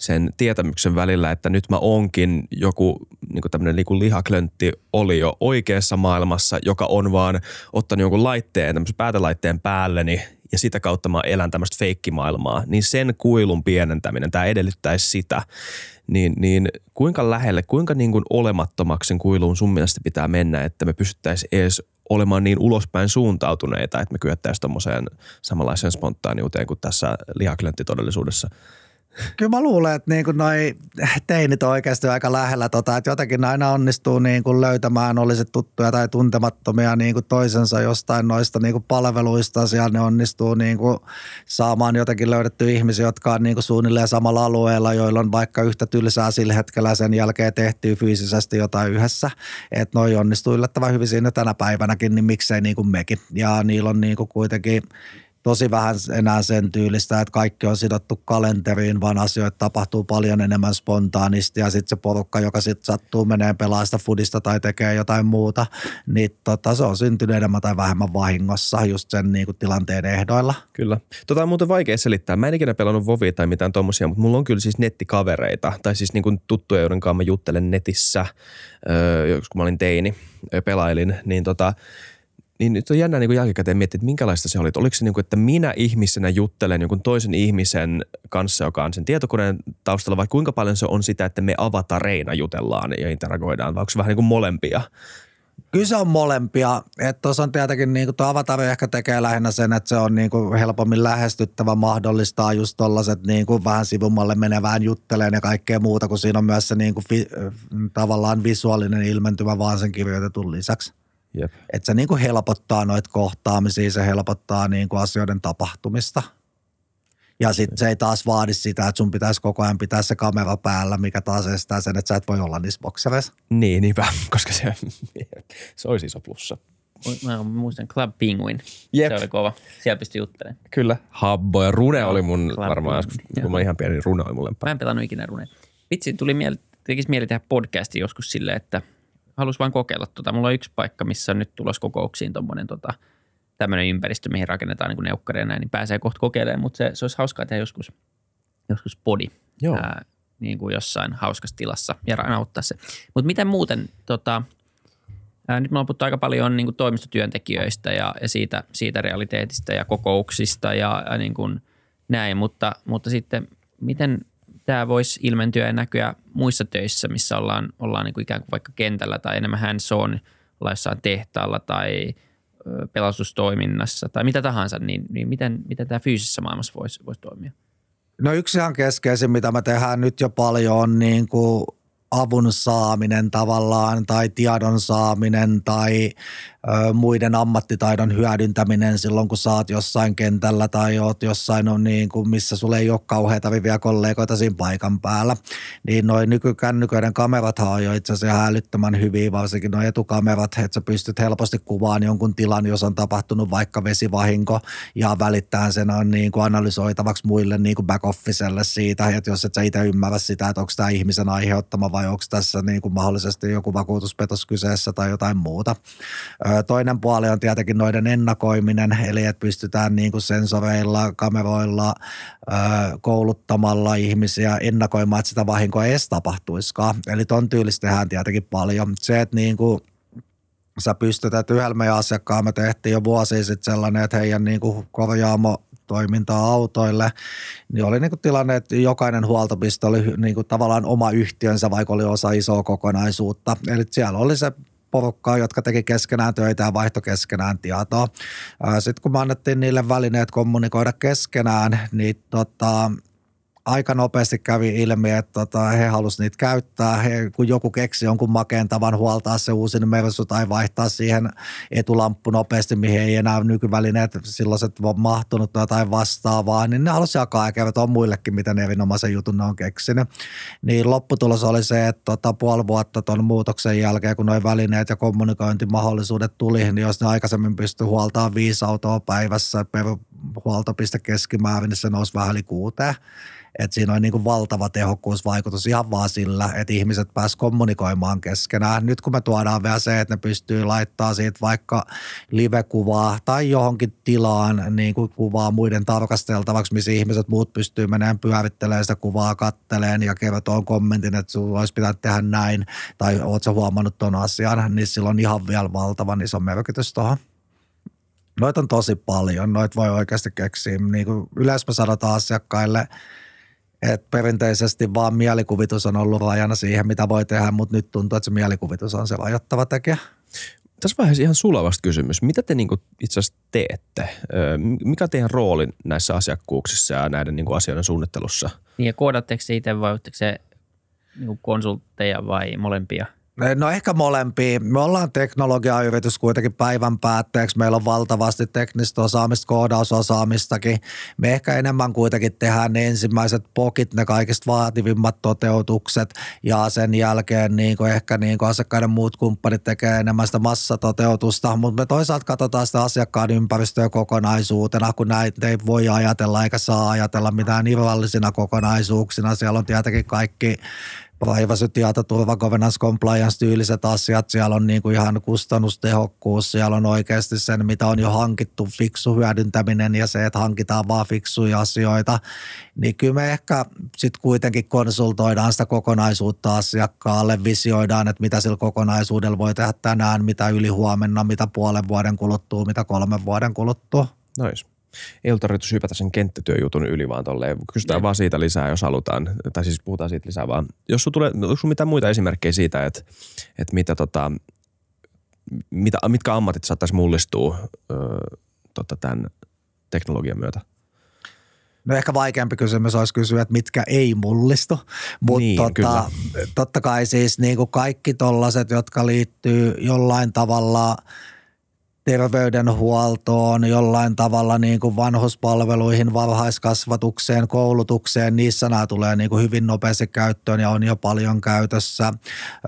sen tietämyksen välillä, että nyt mä onkin joku niin tämmöinen niin lihaklöntti oli jo oikeassa maailmassa, joka on vaan ottanut jonkun laitteen, tämmöisen päätelaitteen päälleni ja sitä kautta mä elän tämmöistä feikkimaailmaa, niin sen kuilun pienentäminen, tämä edellyttäisi sitä, niin, niin kuinka lähelle, kuinka niin kuin olemattomaksi sen kuiluun sun mielestä pitää mennä, että me pystyttäisiin edes olemaan niin ulospäin suuntautuneita, että me kyettäisiin tuommoiseen samanlaiseen spontaaniuteen kuin tässä lihaklönttitodellisuudessa – Kyllä mä luulen, että niin noi teinit on oikeasti aika lähellä tota, että jotenkin aina onnistuu niin kuin löytämään, olisi tuttuja tai tuntemattomia niin kuin toisensa jostain noista niin kuin palveluista. Siellä ne onnistuu niin kuin saamaan jotenkin löydetty ihmisiä, jotka on niin kuin suunnilleen samalla alueella, joilla on vaikka yhtä tylsää sillä hetkellä sen jälkeen tehtyy fyysisesti jotain yhdessä. Että noi onnistuu yllättävän hyvin siinä tänä päivänäkin, niin miksei niin kuin mekin. Ja niillä on niin kuin kuitenkin – tosi vähän enää sen tyylistä, että kaikki on sidottu kalenteriin, vaan asioita tapahtuu paljon enemmän spontaanisti ja sitten se porukka, joka sitten sattuu menee pelaa sitä fudista tai tekee jotain muuta, niin tota, se on syntynyt enemmän tai vähemmän vahingossa just sen niin kuin, tilanteen ehdoilla. Kyllä. Tota on muuten vaikea selittää. Mä en ikinä pelannut Vovi tai mitään tommosia, mutta mulla on kyllä siis nettikavereita tai siis niin kuin tuttuja, joiden kanssa mä juttelen netissä, öö, kun mä olin teini, pelailin, niin tota – niin nyt on jännä niin kuin jälkikäteen miettiä, että minkälaista se oli. Oliko se niin kuin, että minä ihmisenä juttelen jonkun toisen ihmisen kanssa, joka on sen tietokoneen taustalla, vai kuinka paljon se on sitä, että me avatareina jutellaan ja interagoidaan, vai onko se vähän niin kuin molempia? Kyllä se on molempia. Tuossa on tietenkin, niin tuo avatari ehkä tekee lähinnä sen, että se on niin kuin helpommin lähestyttävä, mahdollistaa just tollaset niin kuin vähän sivummalle menevään jutteleen ja kaikkea muuta, kun siinä on myös se niin kuin tavallaan visuaalinen ilmentymä vaan sen kirjoitetun lisäksi. Jep. Että se niin kuin helpottaa noita kohtaamisia, se helpottaa niin kuin asioiden tapahtumista. Ja sitten se ei taas vaadi sitä, että sun pitäisi koko ajan pitää se kamera päällä, mikä taas estää sen, että sä et voi olla niissä boksereissa. Niin, niinpä, (laughs) koska se, se olisi iso plussa. Mä muistan Club Penguin. Jep. Se oli kova. Siellä pystyi juttelemaan. Kyllä. Habbo ja Rune oli mun Club varmaan joskus, kun mä ihan pieni niin Rune oli mulle. Mä en pelannut ikinä Rune. Vitsi, tuli mieli, tekisi mieli tehdä podcasti joskus silleen, että – halus vain kokeilla tota. Mulla on yksi paikka, missä on nyt tulos kokouksiin tuommoinen tota, tämmöinen ympäristö, mihin rakennetaan niin neukkareja näin, niin pääsee kohta kokeilemaan, mutta se, se olisi hauskaa tehdä joskus, joskus podi. Joo. Ää, niin kuin jossain hauskassa tilassa ja nauttaa se. Mutta miten muuten, tota, ää, nyt me on puhuttu aika paljon niin kuin toimistotyöntekijöistä ja, ja siitä, siitä realiteetista ja kokouksista ja, ja niin kuin näin, mutta, mutta sitten miten tämä voisi ilmentyä ja näkyä muissa töissä, missä ollaan, ollaan niin kuin ikään kuin vaikka kentällä tai enemmän hands on, jossain tehtaalla tai pelastustoiminnassa tai mitä tahansa, niin, niin miten, miten tämä fyysisessä maailmassa voisi, voisi toimia? No yksi ihan keskeisin, mitä me tehdään nyt jo paljon, on niin kuin avun saaminen tavallaan tai tiedon saaminen tai ö, muiden ammattitaidon hyödyntäminen silloin, kun saat jossain kentällä tai oot jossain, on niin kuin, missä sulle ei ole kauheita viviä kollegoita siinä paikan päällä. Niin noin nykykännyköiden kamerat on jo itse asiassa älyttömän hyviä, varsinkin nuo etukamerat, että sä pystyt helposti kuvaan jonkun tilan, jos on tapahtunut vaikka vesivahinko ja välittää sen on niin kuin analysoitavaksi muille niin kuin back siitä, että jos et sä itse ymmärrä sitä, että onko tämä ihmisen aiheuttama vai onko tässä niin kuin mahdollisesti joku vakuutuspetos kyseessä tai jotain muuta. Toinen puoli on tietenkin noiden ennakoiminen, eli että pystytään niin kuin sensoreilla, kameroilla, kouluttamalla ihmisiä ennakoimaan, että sitä vahinkoa ei edes tapahtuisikaan. Eli ton tyylistä tehdään tietenkin paljon. Se, että niin kuin sä pystyt, että yhdellä meidän asiakkaan me tehtiin jo vuosi sitten sellainen, että heidän niin kuin korjaamo toimintaa autoille, niin oli niin kuin tilanne, että jokainen huoltopiste oli niin kuin tavallaan oma yhtiönsä, vaikka oli osa isoa kokonaisuutta. Eli siellä oli se porukkaa, jotka teki keskenään töitä ja vaihto keskenään tietoa. Sitten kun me annettiin niille välineet kommunikoida keskenään, niin tota, aika nopeasti kävi ilmi, että tota, he halusivat niitä käyttää. He, kun joku keksi jonkun makeen tavan huoltaa se uusi mersu tai vaihtaa siihen etulamppu nopeasti, mihin ei enää nykyvälineet sellaiset mahtunut tai vastaavaa, niin ne halusivat jakaa ja kertoa muillekin, miten erinomaisen jutun ne on keksinyt. Niin lopputulos oli se, että tota, puoli vuotta tuon muutoksen jälkeen, kun nuo välineet ja kommunikointimahdollisuudet tuli, niin jos ne aikaisemmin pystyi huoltaa viisi autoa päivässä per huoltopiste keskimäärin, niin se nousi vähän yli kuuteen. Että siinä on niin kuin valtava tehokkuusvaikutus ihan vaan sillä, että ihmiset pääsivät kommunikoimaan keskenään. Nyt kun me tuodaan vielä se, että ne pystyy laittaa siitä vaikka live-kuvaa tai johonkin tilaan niin kuin kuvaa muiden tarkasteltavaksi, missä ihmiset muut pystyy menemään pyörittelemään sitä kuvaa, katteleen ja kertoo kommentin, että sinulla olisi pitänyt tehdä näin tai oletko huomannut tuon asian, niin sillä on ihan vielä valtavan iso merkitys tuohon. Noita on tosi paljon, noita voi oikeasti keksiä. Niin kuin yleensä me sanotaan asiakkaille – et perinteisesti vaan mielikuvitus on ollut rajana siihen, mitä voi tehdä, mutta nyt tuntuu, että se mielikuvitus on se rajoittava tekijä. Tässä vaiheessa ihan sulavasta kysymys. Mitä te niinku itse asiassa teette? Mikä on teidän rooli näissä asiakkuuksissa ja näiden niinku asioiden suunnittelussa? Niin ja koodatteko se itse vai oletteko se niinku konsultteja vai molempia – No ehkä molempia. Me ollaan teknologiayritys kuitenkin päivän päätteeksi. Meillä on valtavasti teknistä osaamista, koodausosaamistakin. Me ehkä enemmän kuitenkin tehdään ne ensimmäiset pokit, ne kaikista vaativimmat toteutukset ja sen jälkeen niin kuin ehkä niin kuin asiakkaiden muut kumppanit tekee enemmän sitä massatoteutusta. Mutta me toisaalta katsotaan sitä asiakkaan ympäristöä kokonaisuutena, kun näitä ei voi ajatella eikä saa ajatella mitään irrallisina kokonaisuuksina. Siellä on tietenkin kaikki privacy, tietoturva, governance, compliance-tyyliset asiat. Siellä on niin kuin ihan kustannustehokkuus, siellä on oikeasti sen, mitä on jo hankittu, fiksu hyödyntäminen ja se, että hankitaan vaan fiksuja asioita. Niin kyllä me ehkä sitten kuitenkin konsultoidaan sitä kokonaisuutta asiakkaalle, visioidaan, että mitä sillä kokonaisuudella voi tehdä tänään, mitä yli huomenna, mitä puolen vuoden kuluttua, mitä kolmen vuoden kuluttua. Nois ei ole tarvittu hypätä sen kenttätyöjutun yli, vaan tolleen kysytään ne. vaan siitä lisää, jos halutaan. Tai siis puhutaan siitä lisää vaan. Jos sulla tulee, onko mitään muita esimerkkejä siitä, että, että mitä tota, mitä, mitkä ammatit saattaisi mullistua ö, tota, tämän teknologian myötä? No ehkä vaikeampi kysymys olisi kysyä, että mitkä ei mullistu, mutta niin, tota, totta kai siis niin kuin kaikki tollaset, jotka liittyy jollain tavalla – terveydenhuoltoon, jollain tavalla niin kuin vanhuspalveluihin, varhaiskasvatukseen, koulutukseen, niissä nämä tulee niin kuin hyvin nopeasti käyttöön ja on jo paljon käytössä.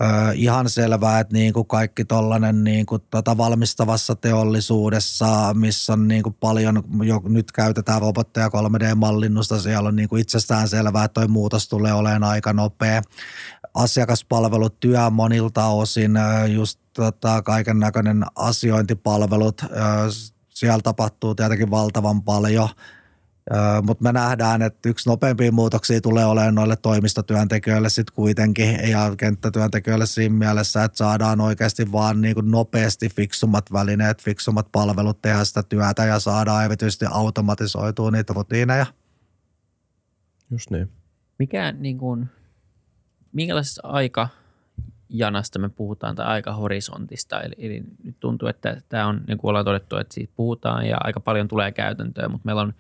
Ö, ihan selvää, että niin kuin kaikki tuollainen niin kuin tota valmistavassa teollisuudessa, missä on niin kuin paljon, jo nyt käytetään robotteja 3D-mallinnusta, siellä on niin kuin itsestään selvää, että tuo muutos tulee olemaan aika nopea. Asiakaspalvelutyö monilta osin, just tota, kaiken näköinen asiointipalvelut. Siellä tapahtuu tietenkin valtavan paljon, mutta me nähdään, että yksi nopeampia muutoksia tulee olemaan noille toimistotyöntekijöille sitten kuitenkin ja kenttätyöntekijöille siinä mielessä, että saadaan oikeasti vaan niin kuin nopeasti fiksummat välineet, fiksummat palvelut tehdä sitä työtä ja saadaan erityisesti automatisoitua niitä rutiineja. Just niin. Mikä niin kuin, minkälaisesta aikajanasta me puhutaan tai aikahorisontista? Eli, eli nyt tuntuu, että tämä on, niin kuin ollaan todettu, että siitä puhutaan ja aika paljon tulee käytäntöön, mutta meillä on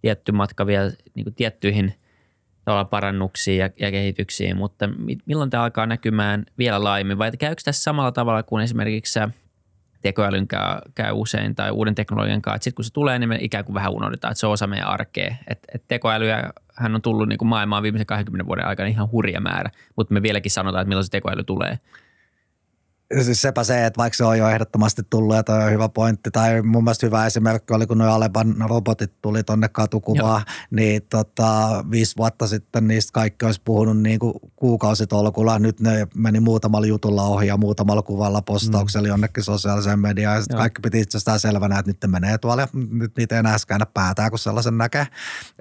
tietty matka vielä niin kuin tiettyihin parannuksiin ja, ja kehityksiin, mutta milloin tämä alkaa näkymään vielä laajemmin vai käykö tässä samalla tavalla kuin esimerkiksi tekoälyn käy, käy usein tai uuden teknologian kanssa. Sitten kun se tulee, niin me ikään kuin vähän unohdetaan, että se on osa meidän arkea. Et, et tekoälyä hän on tullut niin kuin maailmaan viimeisen 20 vuoden aikana ihan hurja määrä, mutta me vieläkin sanotaan, että milloin se tekoäly tulee siis sepä se, että vaikka se on jo ehdottomasti tullut ja toi on hyvä pointti, tai mun mielestä hyvä esimerkki oli, kun nuo Alepan robotit tuli tonne katukuvaan, Joo. niin tota, viisi vuotta sitten niistä kaikki olisi puhunut niin kuin kuukausitolkulla. Nyt ne meni muutamalla jutulla ohi ja muutamalla kuvalla postauksella mm. jonnekin sosiaaliseen mediaan. Ja sitten kaikki piti itsestään selvänä, että nyt ne menee tuolla ja nyt niitä ei enää käännä päätään, kun sellaisen näkee.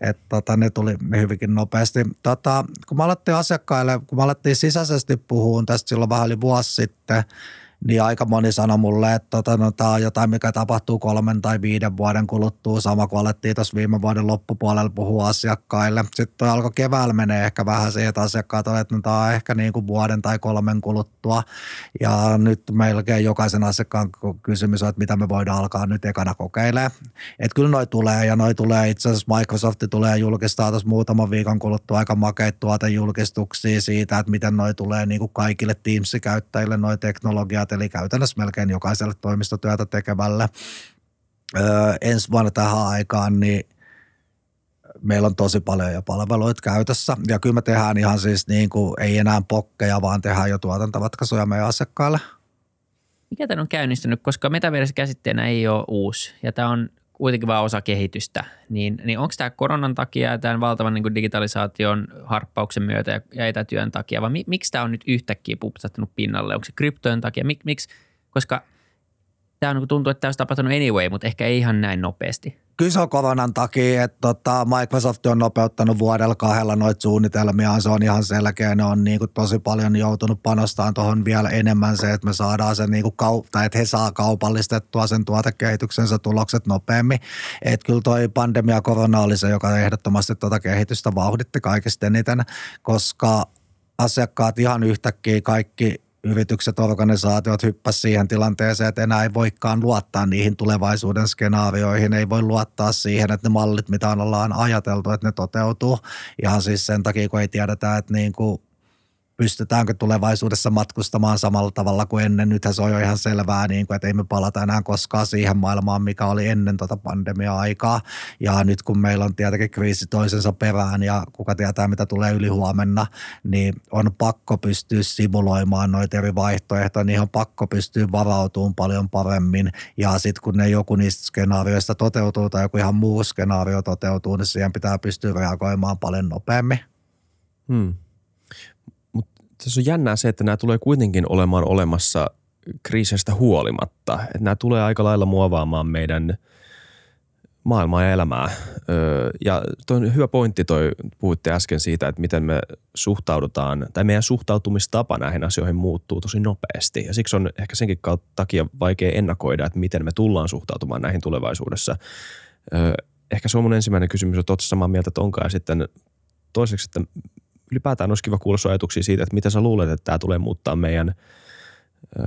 Että tota, ne tuli hyvinkin nopeasti. Tota, kun mä alettiin asiakkaille, kun mä alettiin sisäisesti puhumaan tästä silloin vähän yli vuosi sitten – niin aika moni sanoi mulle, että tota, no, tämä on jotain, mikä tapahtuu kolmen tai viiden vuoden kuluttua, sama kuin alettiin tuossa viime vuoden loppupuolella puhua asiakkaille. Sitten alkoi keväällä menee ehkä vähän siihen, että asiakkaat olivat, että no, tämä on ehkä niin kuin vuoden tai kolmen kuluttua. Ja nyt melkein jokaisen asiakkaan kysymys on, että mitä me voidaan alkaa nyt ekana kokeilemaan. Että kyllä noi tulee ja noi tulee itse asiassa Microsoft tulee julkistaa tuossa muutaman viikon kuluttua aika makeita tuotejulkistuksia siitä, että miten noi tulee niin kuin kaikille Teams-käyttäjille noi teknologiat asiat, eli käytännössä melkein jokaiselle toimistotyötä tekevälle. Öö, ensi vuonna tähän aikaan niin meillä on tosi paljon jo palveluita käytössä. Ja kyllä me tehdään ihan siis niin kuin, ei enää pokkeja, vaan tehdään jo tuotantoratkaisuja meidän asiakkaille. Mikä tämä on käynnistynyt, koska metaverse käsitteenä ei ole uusi ja tämä on kuitenkin vain osa kehitystä, niin, niin onko tämä koronan takia ja tämän valtavan niin digitalisaation harppauksen myötä ja, ja etätyön takia, vai mi, miksi tämä on nyt yhtäkkiä pupsattanut pinnalle? Onko se kryptojen takia? Mik, miksi? Koska tämä on, niin tuntuu, että tämä olisi tapahtunut anyway, mutta ehkä ei ihan näin nopeasti kyllä se on koronan takia, että tota Microsoft on nopeuttanut vuodella kahdella noita suunnitelmia. Se on ihan selkeä. Ne on niin kuin tosi paljon joutunut panostamaan tuohon vielä enemmän se, että me saadaan sen niin kuin kau- tai että he saa kaupallistettua sen tuotekehityksensä tulokset nopeammin. Että kyllä toi pandemia korona oli se, joka ehdottomasti tuota kehitystä vauhditti kaikista eniten, koska asiakkaat ihan yhtäkkiä kaikki yritykset, organisaatiot hyppäsivät siihen tilanteeseen, että enää ei voikaan luottaa niihin tulevaisuuden skenaarioihin, ei voi luottaa siihen, että ne mallit, mitä ollaan ajateltu, että ne toteutuu. Ihan siis sen takia, kun ei tiedetä, että niin kuin pystytäänkö tulevaisuudessa matkustamaan samalla tavalla kuin ennen. Nythän se on jo ihan selvää, niin kuin, että ei me palata enää koskaan siihen maailmaan, mikä oli ennen tuota pandemia-aikaa. Ja nyt kun meillä on tietenkin kriisi toisensa perään ja kuka tietää, mitä tulee yli huomenna, niin on pakko pystyä simuloimaan noita eri vaihtoehtoja, niin on pakko pystyä varautumaan paljon paremmin. Ja sitten kun ne joku niistä skenaarioista toteutuu tai joku ihan muu skenaario toteutuu, niin siihen pitää pystyä reagoimaan paljon nopeammin. Hmm tässä on jännää se, että nämä tulee kuitenkin olemaan olemassa kriisistä huolimatta. Että nämä tulee aika lailla muovaamaan meidän maailmaa ja elämää. Ja toi on hyvä pointti toi, puhuitte äsken siitä, että miten me suhtaudutaan, tai meidän suhtautumistapa näihin asioihin muuttuu tosi nopeasti. Ja siksi on ehkä senkin takia vaikea ennakoida, että miten me tullaan suhtautumaan näihin tulevaisuudessa. Ehkä se on mun ensimmäinen kysymys, että oletko samaa mieltä, että onkaan. Sitten toiseksi, että ylipäätään olisi kiva kuulla ajatuksia siitä, että mitä sä luulet, että tämä tulee muuttaa meidän ö,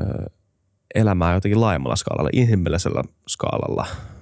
elämää jotenkin laajemmalla skaalalla, inhimillisellä skaalalla –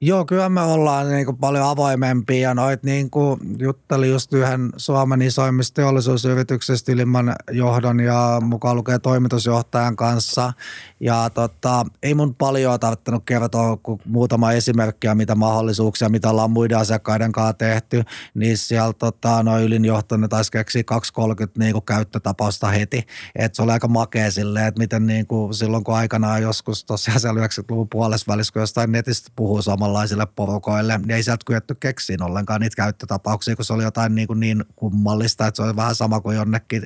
Joo, kyllä me ollaan niin kuin paljon avoimempia ja noit niin kuin juttelin just yhden Suomen isoimmista teollisuusyrityksestä ylimmän johdon ja mukaan lukee toimitusjohtajan kanssa. Ja tota, ei mun paljon tarvinnut kertoa kuin muutama esimerkkiä, mitä mahdollisuuksia, mitä ollaan muiden asiakkaiden kanssa tehty. Niin siellä tota, noin ylin johto, taisi keksiä 230 niin kuin käyttötapausta heti. Et se oli aika makea silleen, että miten niin kuin silloin kun aikanaan joskus tosiaan siellä 90-luvun puolessa välissä, kun jostain netistä puhuu samalla samanlaisille porukoille, niin ei sieltä kyetty keksiin ollenkaan niitä käyttötapauksia, kun se oli jotain niin, kuin niin kummallista, että se oli vähän sama kuin jonnekin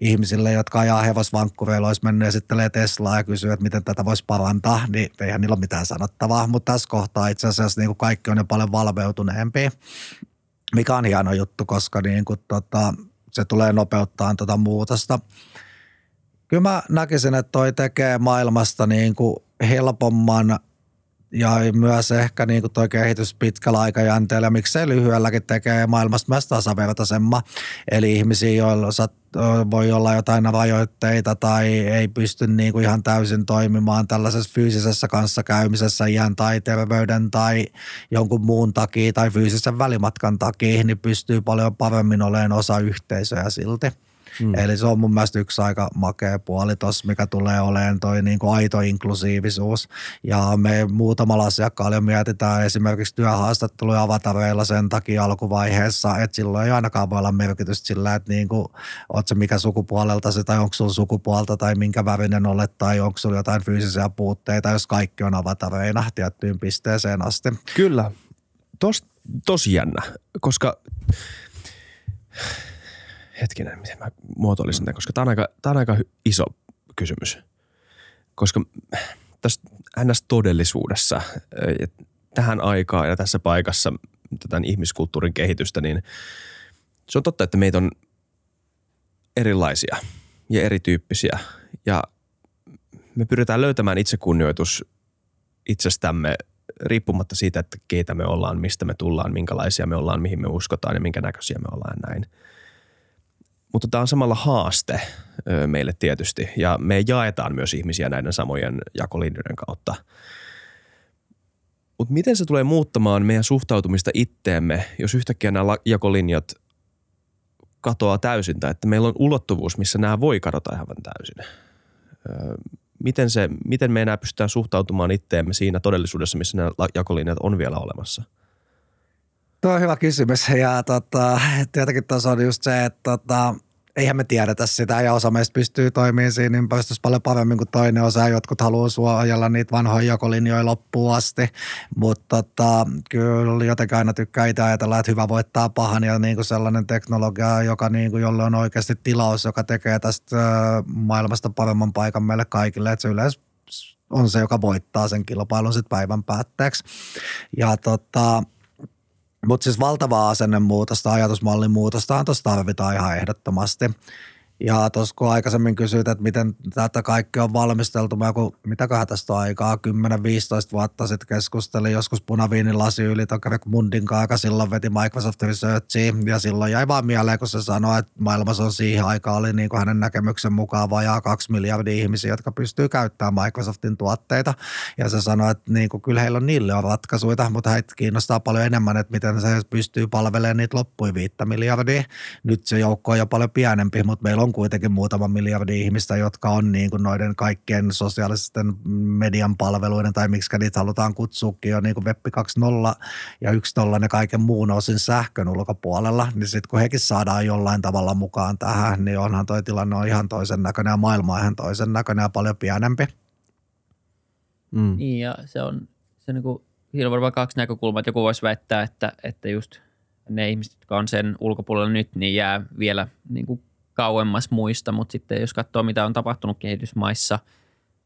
ihmisille, jotka ajaa hevosvankkureilla, olisi mennyt esittelee Teslaa ja kysyy, että miten tätä voisi parantaa, niin eihän niillä ole mitään sanottavaa. Mutta tässä kohtaa itse asiassa niin kuin kaikki on jo paljon valveutuneempi, mikä on hieno juttu, koska niin kuin tota, se tulee nopeuttaa tuota muutosta. Kyllä mä näkisin, että toi tekee maailmasta niin kuin helpomman ja myös ehkä niin kuin kehitys pitkällä aikajänteellä, miksei lyhyelläkin tekee maailmasta myös tasavertaisemman. Eli ihmisiä, joilla voi olla jotain rajoitteita tai ei pysty niin kuin ihan täysin toimimaan tällaisessa fyysisessä kanssakäymisessä iän tai terveyden tai jonkun muun takia tai fyysisen välimatkan takia, niin pystyy paljon paremmin olemaan osa yhteisöä silti. Mm. Eli se on mun mielestä yksi aika makea puoli tuossa, mikä tulee olemaan toi niin kuin aito inklusiivisuus. Ja me muutamalla asiakkaalla mietitään esimerkiksi työhaastatteluja avatareilla sen takia alkuvaiheessa, että silloin ei ainakaan voi olla merkitystä sillä, että niin kuin, oot se mikä sukupuolelta se tai onko sulla sukupuolta tai minkä värinen olet tai onko sulla jotain fyysisiä puutteita, jos kaikki on avatareina tiettyyn pisteeseen asti. Kyllä. Tos, tosi jännä, koska hetkinen, miten mä muotoilisin tämän, koska tämä on aika, tämä on aika iso kysymys. Koska tässä ns. todellisuudessa tähän aikaan ja tässä paikassa tämän ihmiskulttuurin kehitystä, niin se on totta, että meitä on erilaisia ja erityyppisiä ja me pyritään löytämään itsekunnioitus itsestämme riippumatta siitä, että keitä me ollaan, mistä me tullaan, minkälaisia me ollaan, mihin me uskotaan ja minkä näköisiä me ollaan näin – mutta tämä on samalla haaste meille tietysti ja me jaetaan myös ihmisiä näiden samojen jakolinjojen kautta. Mutta miten se tulee muuttamaan meidän suhtautumista itteemme, jos yhtäkkiä nämä jakolinjat katoaa täysin tai että meillä on ulottuvuus, missä nämä voi kadota ihan täysin. Miten, se, miten me enää pystytään suhtautumaan itteemme siinä todellisuudessa, missä nämä jakolinjat on vielä olemassa – On hyvä kysymys ja tota, tietenkin tuossa on just se, että tota, eihän me tiedetä sitä ja osa meistä pystyy toimimaan siinä ympäristössä paljon paremmin kuin toinen osa. Jotkut haluaa suojella niitä vanhoja jakolinjoja loppuun asti, mutta tota, kyllä jotenkin aina tykkää itse ajatella, että hyvä voittaa pahan ja niin kuin sellainen teknologia, joka niin kuin, jolle on oikeasti tilaus, joka tekee tästä maailmasta paremman paikan meille kaikille, että se yleensä on se, joka voittaa sen kilpailun sitten päivän päätteeksi. Ja tota, mutta siis valtavaa asennemuutosta, ajatusmallin muutosta tuossa tarvitaan ihan ehdottomasti. Ja tuossa kun aikaisemmin kysyit, että miten tätä kaikkea on valmisteltu, mä kun, mitäköhän tästä on aikaa, 10-15 vuotta sitten keskustelin joskus punaviinin lasi yli Greg Mundin kanssa, silloin veti Microsoft Researchiin ja silloin jäi vaan mieleen, kun se sanoi, että maailmassa on siihen aikaan oli niin kuin hänen näkemyksen mukaan vajaa kaksi miljardia ihmisiä, jotka pystyy käyttämään Microsoftin tuotteita ja se sanoi, että niin kuin, kyllä heillä on niille on ratkaisuja, mutta heitä kiinnostaa paljon enemmän, että miten se pystyy palvelemaan niitä loppuja viittä miljardia. Nyt se joukko on jo paljon pienempi, mutta meillä on kuitenkin muutama miljardi ihmistä, jotka on niin kuin noiden kaikkien sosiaalisten median palveluiden tai miksi niitä halutaan kutsuukin jo niin kuin Web 2.0 ja 1.0 ja kaiken muun osin sähkön ulkopuolella, niin sitten kun hekin saadaan jollain tavalla mukaan tähän, niin onhan toi tilanne on ihan toisen näköinen ja maailma on ihan toisen näköinen ja paljon pienempi. Mm. Niin ja se on, se on niin kuin, siinä on varmaan kaksi näkökulmaa. Joku voisi väittää, että, että just ne ihmiset, jotka on sen ulkopuolella nyt, niin jää vielä niin kuin kauemmas muista, mutta sitten jos katsoo, mitä on tapahtunut kehitysmaissa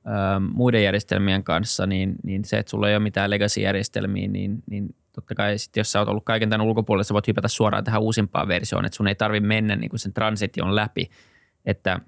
ää, muiden järjestelmien kanssa, niin, niin se, että sulla ei ole mitään legacy-järjestelmiä, niin, niin totta kai sitten jos sä oot ollut kaiken tämän ulkopuolella, sä voit hypätä suoraan tähän uusimpaan versioon, että sun ei tarvitse mennä niin kuin sen transition läpi, että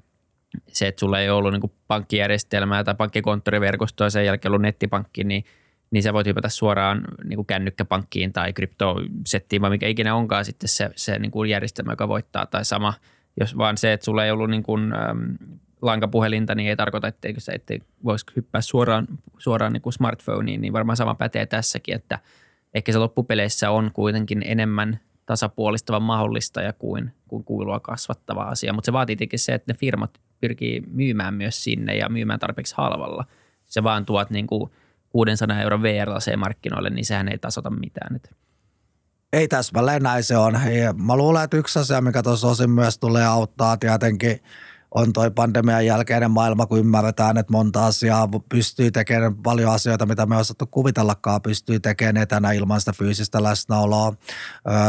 se, että sulla ei ollut niin kuin pankkijärjestelmää tai pankkikonttoriverkostoa sen jälkeen ollut nettipankki, niin, niin sä voit hypätä suoraan niin kuin kännykkäpankkiin tai kryptosettiin vai mikä ikinä onkaan sitten se, se niin kuin järjestelmä, joka voittaa tai sama – jos vaan se, että sulla ei ollut niin kuin, äm, lankapuhelinta, niin ei tarkoita, etteikö se, ettei voisi hyppää suoraan, suoraan niin kuin smartphoneen, niin varmaan sama pätee tässäkin, että ehkä se loppupeleissä on kuitenkin enemmän tasapuolistava mahdollista ja kuin, kuin kuulua kasvattava asia. Mutta se vaatii tietenkin se, että ne firmat pyrkii myymään myös sinne ja myymään tarpeeksi halvalla. Se vaan tuot niin kuin 600 euron VR-markkinoille, niin sehän ei tasota mitään. Että ei täsmälleen näin se on. Ja mä luulen, että yksi asia, mikä tuossa osin myös tulee auttaa tietenkin – on toi pandemian jälkeinen maailma, kun ymmärretään, että monta asiaa pystyy tekemään, paljon asioita, mitä me osattu kuvitellakaan, pystyy tekemään etänä ilman sitä fyysistä läsnäoloa.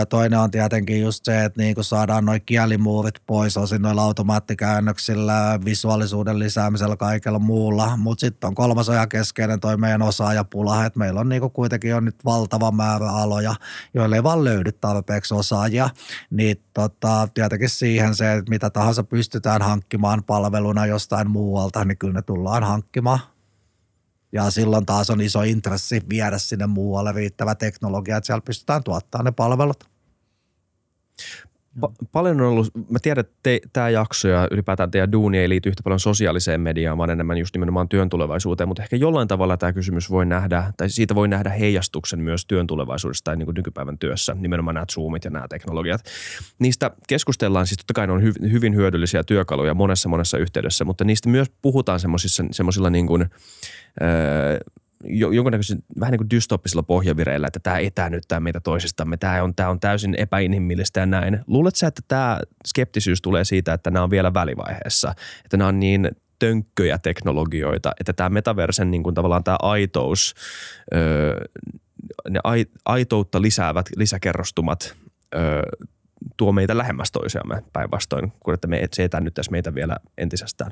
Toinen on tietenkin just se, että niin kun saadaan noin kielimuurit pois osin noilla automaattikäännöksillä, visuaalisuuden lisäämisellä, kaikella muulla. Mutta sitten on kolmas ajan keskeinen toi meidän osaajapula, että meillä on niin kuitenkin on nyt valtava määrä aloja, joille ei vaan löydy tarpeeksi osaajia. Niin tota, tietenkin siihen se, että mitä tahansa pystytään hankkimaan hankkimaan palveluna jostain muualta, niin kyllä ne tullaan hankkimaan. Ja silloin taas on iso intressi viedä sinne muualle riittävä teknologia, että siellä pystytään tuottamaan ne palvelut. Pa- paljon on ollut, mä tiedän, että tämä jakso ja ylipäätään teidän duuni ei liity yhtä paljon sosiaaliseen mediaan, vaan enemmän just nimenomaan työn tulevaisuuteen, mutta ehkä jollain tavalla tämä kysymys voi nähdä, tai siitä voi nähdä heijastuksen myös työn tulevaisuudessa tai niin kuin nykypäivän työssä, nimenomaan nämä Zoomit ja nämä teknologiat. Niistä keskustellaan, siis totta kai ne on hy- hyvin hyödyllisiä työkaluja monessa monessa yhteydessä, mutta niistä myös puhutaan semmoisilla niin kuin, öö, jonkunnäköisen vähän niin kuin dystoppisilla pohjavireillä, että tämä etänyttää meitä toisistamme, tämä on, tämä on täysin epäinhimillistä ja näin. Luuletko sä, että tämä skeptisyys tulee siitä, että nämä on vielä välivaiheessa, että nämä on niin tönkköjä teknologioita, että tämä metaversen niin kuin tavallaan tämä aitous, ne aitoutta lisäävät lisäkerrostumat tuo meitä lähemmäs toisiamme päinvastoin, kun että me, se etännyttäisi meitä vielä entisestään.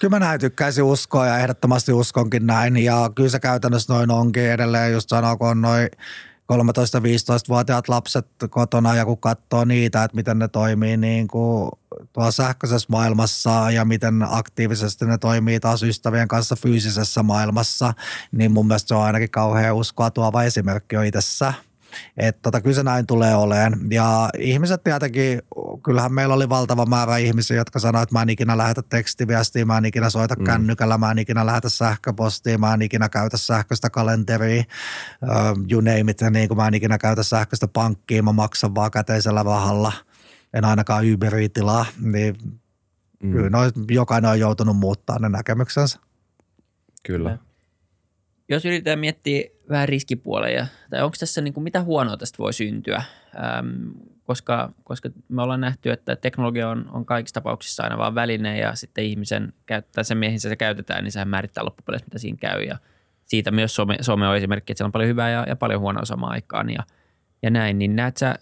Kyllä mä näin tykkäisin uskoa ja ehdottomasti uskonkin näin. Ja kyllä se käytännössä noin onkin edelleen, just sanoo, kun on noin 13-15-vuotiaat lapset kotona ja kun katsoo niitä, että miten ne toimii niin kuin tuolla sähköisessä maailmassa ja miten aktiivisesti ne toimii taas ystävien kanssa fyysisessä maailmassa, niin mun mielestä se on ainakin kauhean uskoa tuova esimerkki jo itsessä. Että tota, kyllä se näin tulee oleen. Ja ihmiset tietenkin, kyllähän meillä oli valtava määrä ihmisiä, jotka sanoivat, että mä en ikinä lähetä tekstiviestiä, mä en ikinä soita mm. kännykällä, mä en ikinä lähetä sähköpostia, mä en ikinä käytä sähköistä kalenteria, uh, you name it, niin kuin mä en ikinä käytä sähköistä pankkia, mä maksan vaan käteisellä rahalla, en ainakaan Uberitilaa, niin mm. kyllä no, jokainen on joutunut muuttaa ne näkemyksensä. Kyllä. Jos yritetään miettiä vähän riskipuoleja, tai onko tässä niin kuin, mitä huonoa tästä voi syntyä, ähm, koska, koska me ollaan nähty, että teknologia on, on kaikissa tapauksissa aina vain väline ja sitten ihmisen käyttää sen mihin se käytetään, niin sehän määrittää loppupeleissä, mitä siinä käy. Ja siitä myös some, some on esimerkki, että siellä on paljon hyvää ja, ja paljon huonoa samaan aikaan ja, ja näin, niin näet sä,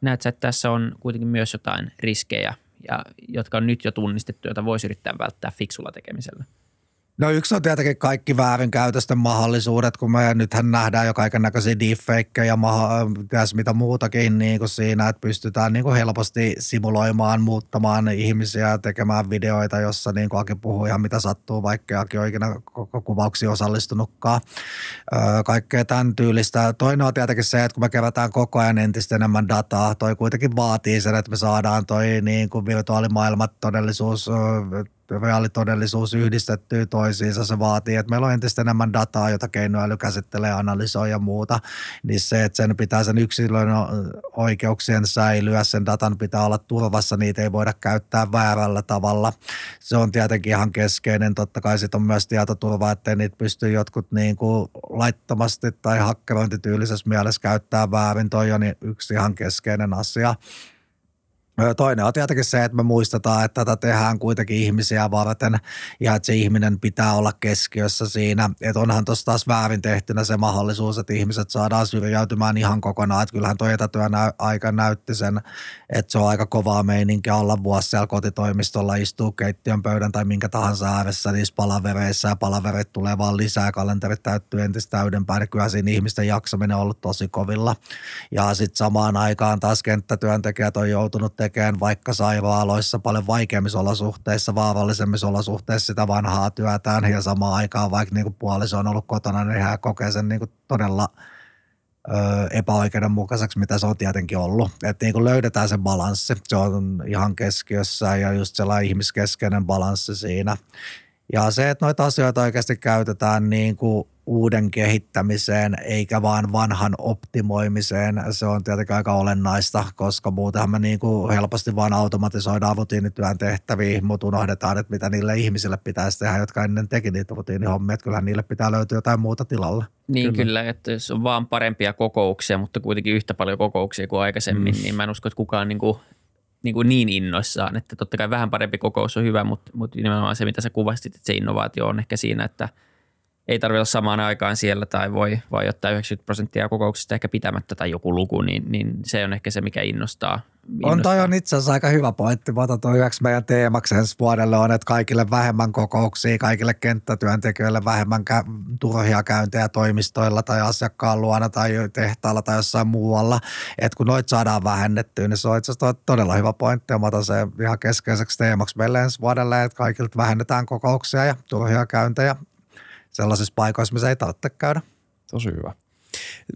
näet sä, että tässä on kuitenkin myös jotain riskejä, ja, jotka on nyt jo tunnistettu, joita voisi yrittää välttää fiksulla tekemisellä? No yksi on tietenkin kaikki väärinkäytösten mahdollisuudet, kun me nythän nähdään jo kaiken näköisiä deepfakeja ja mitä muutakin niin kuin siinä, että pystytään niin kuin helposti simuloimaan, muuttamaan ihmisiä, tekemään videoita, jossa niin kuin Aki puhuu ihan mitä sattuu, vaikka Aki on ikinä koko osallistunutkaan. Öö, kaikkea tämän tyylistä. Toinen on tietenkin se, että kun me kerätään koko ajan entistä enemmän dataa, toi kuitenkin vaatii sen, että me saadaan toi niin kuin virtuaalimaailmat, todellisuus, reaalitodellisuus yhdistettyy toisiinsa. Se vaatii, että meillä on entistä enemmän dataa, jota keinoäly käsittelee, analysoi ja muuta. Niin se, että sen pitää sen yksilön oikeuksien säilyä, sen datan pitää olla turvassa, niitä ei voida käyttää väärällä tavalla. Se on tietenkin ihan keskeinen. Totta kai sitten on myös tietoturva, ettei niitä pysty jotkut niin kuin laittomasti tai hakkerointityylisessä mielessä käyttää väärin. Toi on yksi ihan keskeinen asia. Toinen on tietenkin se, että me muistetaan, että tätä tehdään kuitenkin ihmisiä varten ja että se ihminen pitää olla keskiössä siinä. Että onhan tuossa taas väärin tehtynä se mahdollisuus, että ihmiset saadaan syrjäytymään ihan kokonaan. Että kyllähän tuo etätyön aika näytti sen, että se on aika kovaa meininkiä olla vuosi siellä kotitoimistolla, istuu keittiön pöydän tai minkä tahansa ääressä niissä palavereissa ja palaverit tulee vaan lisää, kalenterit täyttyy entistä täydempään. Kyllä siinä ihmisten jaksaminen on ollut tosi kovilla. Ja sitten samaan aikaan taas kenttätyöntekijät on joutunut tekemään tekemään vaikka sairaaloissa paljon vaikeimmissa olosuhteissa, vaarallisemmissa olosuhteissa sitä vanhaa työtään ja samaan aikaan vaikka niin kuin puoliso on ollut kotona, niin hän kokee sen niin kuin todella ö, epäoikeudenmukaiseksi, mitä se on tietenkin ollut. Että niin kuin löydetään se balanssi, se on ihan keskiössä ja just sellainen ihmiskeskeinen balanssi siinä. Ja se, että noita asioita oikeasti käytetään niin kuin uuden kehittämiseen eikä vaan vanhan optimoimiseen. Se on tietenkin aika olennaista, koska muutenhan me niin kuin helposti vaan automatisoidaan rutiinityön tehtäviä, mutta unohdetaan, että mitä niille ihmisille pitäisi tehdä, jotka ennen teki niitä rutiinihommia, että kyllähän niille pitää löytyä jotain muuta tilalle. Niin kyllä. kyllä, että jos on vaan parempia kokouksia, mutta kuitenkin yhtä paljon kokouksia kuin aikaisemmin, mm. niin mä en usko, että kukaan niin kuin niin, kuin niin innoissaan, että totta kai vähän parempi kokous on hyvä, mutta, mutta nimenomaan se, mitä sä kuvasit, että se innovaatio on ehkä siinä, että ei tarvitse olla samaan aikaan siellä tai voi, voi ottaa 90 prosenttia kokouksista ehkä pitämättä tai joku luku, niin, niin se on ehkä se, mikä innostaa. Innostaa. On toi on itse asiassa aika hyvä pointti. Mä otan yhdeksi meidän teemaksi ensi vuodelle on, että kaikille vähemmän kokouksia, kaikille kenttätyöntekijöille vähemmän kä- turhia käyntejä toimistoilla tai asiakkaan luona tai tehtaalla tai jossain muualla. Että kun noit saadaan vähennettyä, niin se on itse asiassa todella hyvä pointti ja mä otan se ihan keskeiseksi teemaksi meille ensi vuodelle, että kaikilta vähennetään kokouksia ja turhia käyntejä sellaisissa paikoissa, missä ei tarvitse käydä. Tosi hyvä.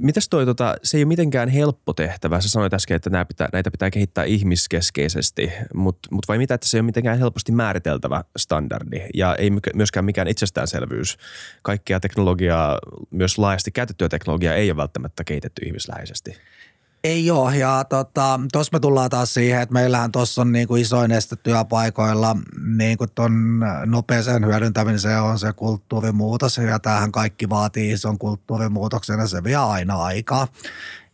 Mitäs toi, tota, se ei ole mitenkään helppo tehtävä. Sä sanoit äsken, että nämä pitää, näitä pitää kehittää ihmiskeskeisesti, mutta mut vai mitä, että se ei ole mitenkään helposti määriteltävä standardi ja ei myöskään mikään itsestäänselvyys. Kaikkea teknologiaa, myös laajasti käytettyä teknologiaa ei ole välttämättä kehitetty ihmisläheisesti. Ei ole ja tota, me tullaan taas siihen, että meillähän tuossa on niinku isoin este työpaikoilla niinku ton nopeeseen hyödyntämiseen on se kulttuurimuutos ja tämähän kaikki vaatii ison kulttuurimuutoksen ja se vie aina aikaa.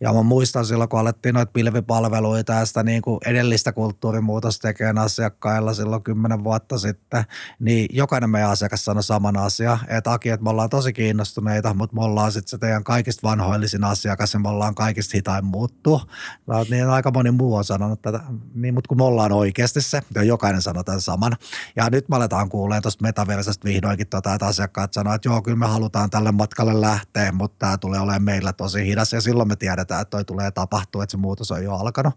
Ja mä muistan silloin, kun alettiin noita pilvipalveluita ja sitä niin kuin edellistä kulttuurimuutosta tekemään asiakkailla silloin kymmenen vuotta sitten, niin jokainen meidän asiakas sanoi saman asian, että Aki, että me ollaan tosi kiinnostuneita, mutta me ollaan sitten se teidän kaikista vanhoillisin asiakas ja me ollaan kaikista hitain muuttua. No, niin aika moni muu on sanonut tätä, niin, mutta kun me ollaan oikeasti se, ja jokainen sanoo tämän saman. Ja nyt me aletaan kuulee tuosta metaversesta vihdoinkin tota, että asiakkaat sanoo, että joo, kyllä me halutaan tälle matkalle lähteä, mutta tämä tulee olemaan meillä tosi hidas ja silloin me tiedetään, tiedetään, että toi tulee tapahtua, että se muutos on jo alkanut.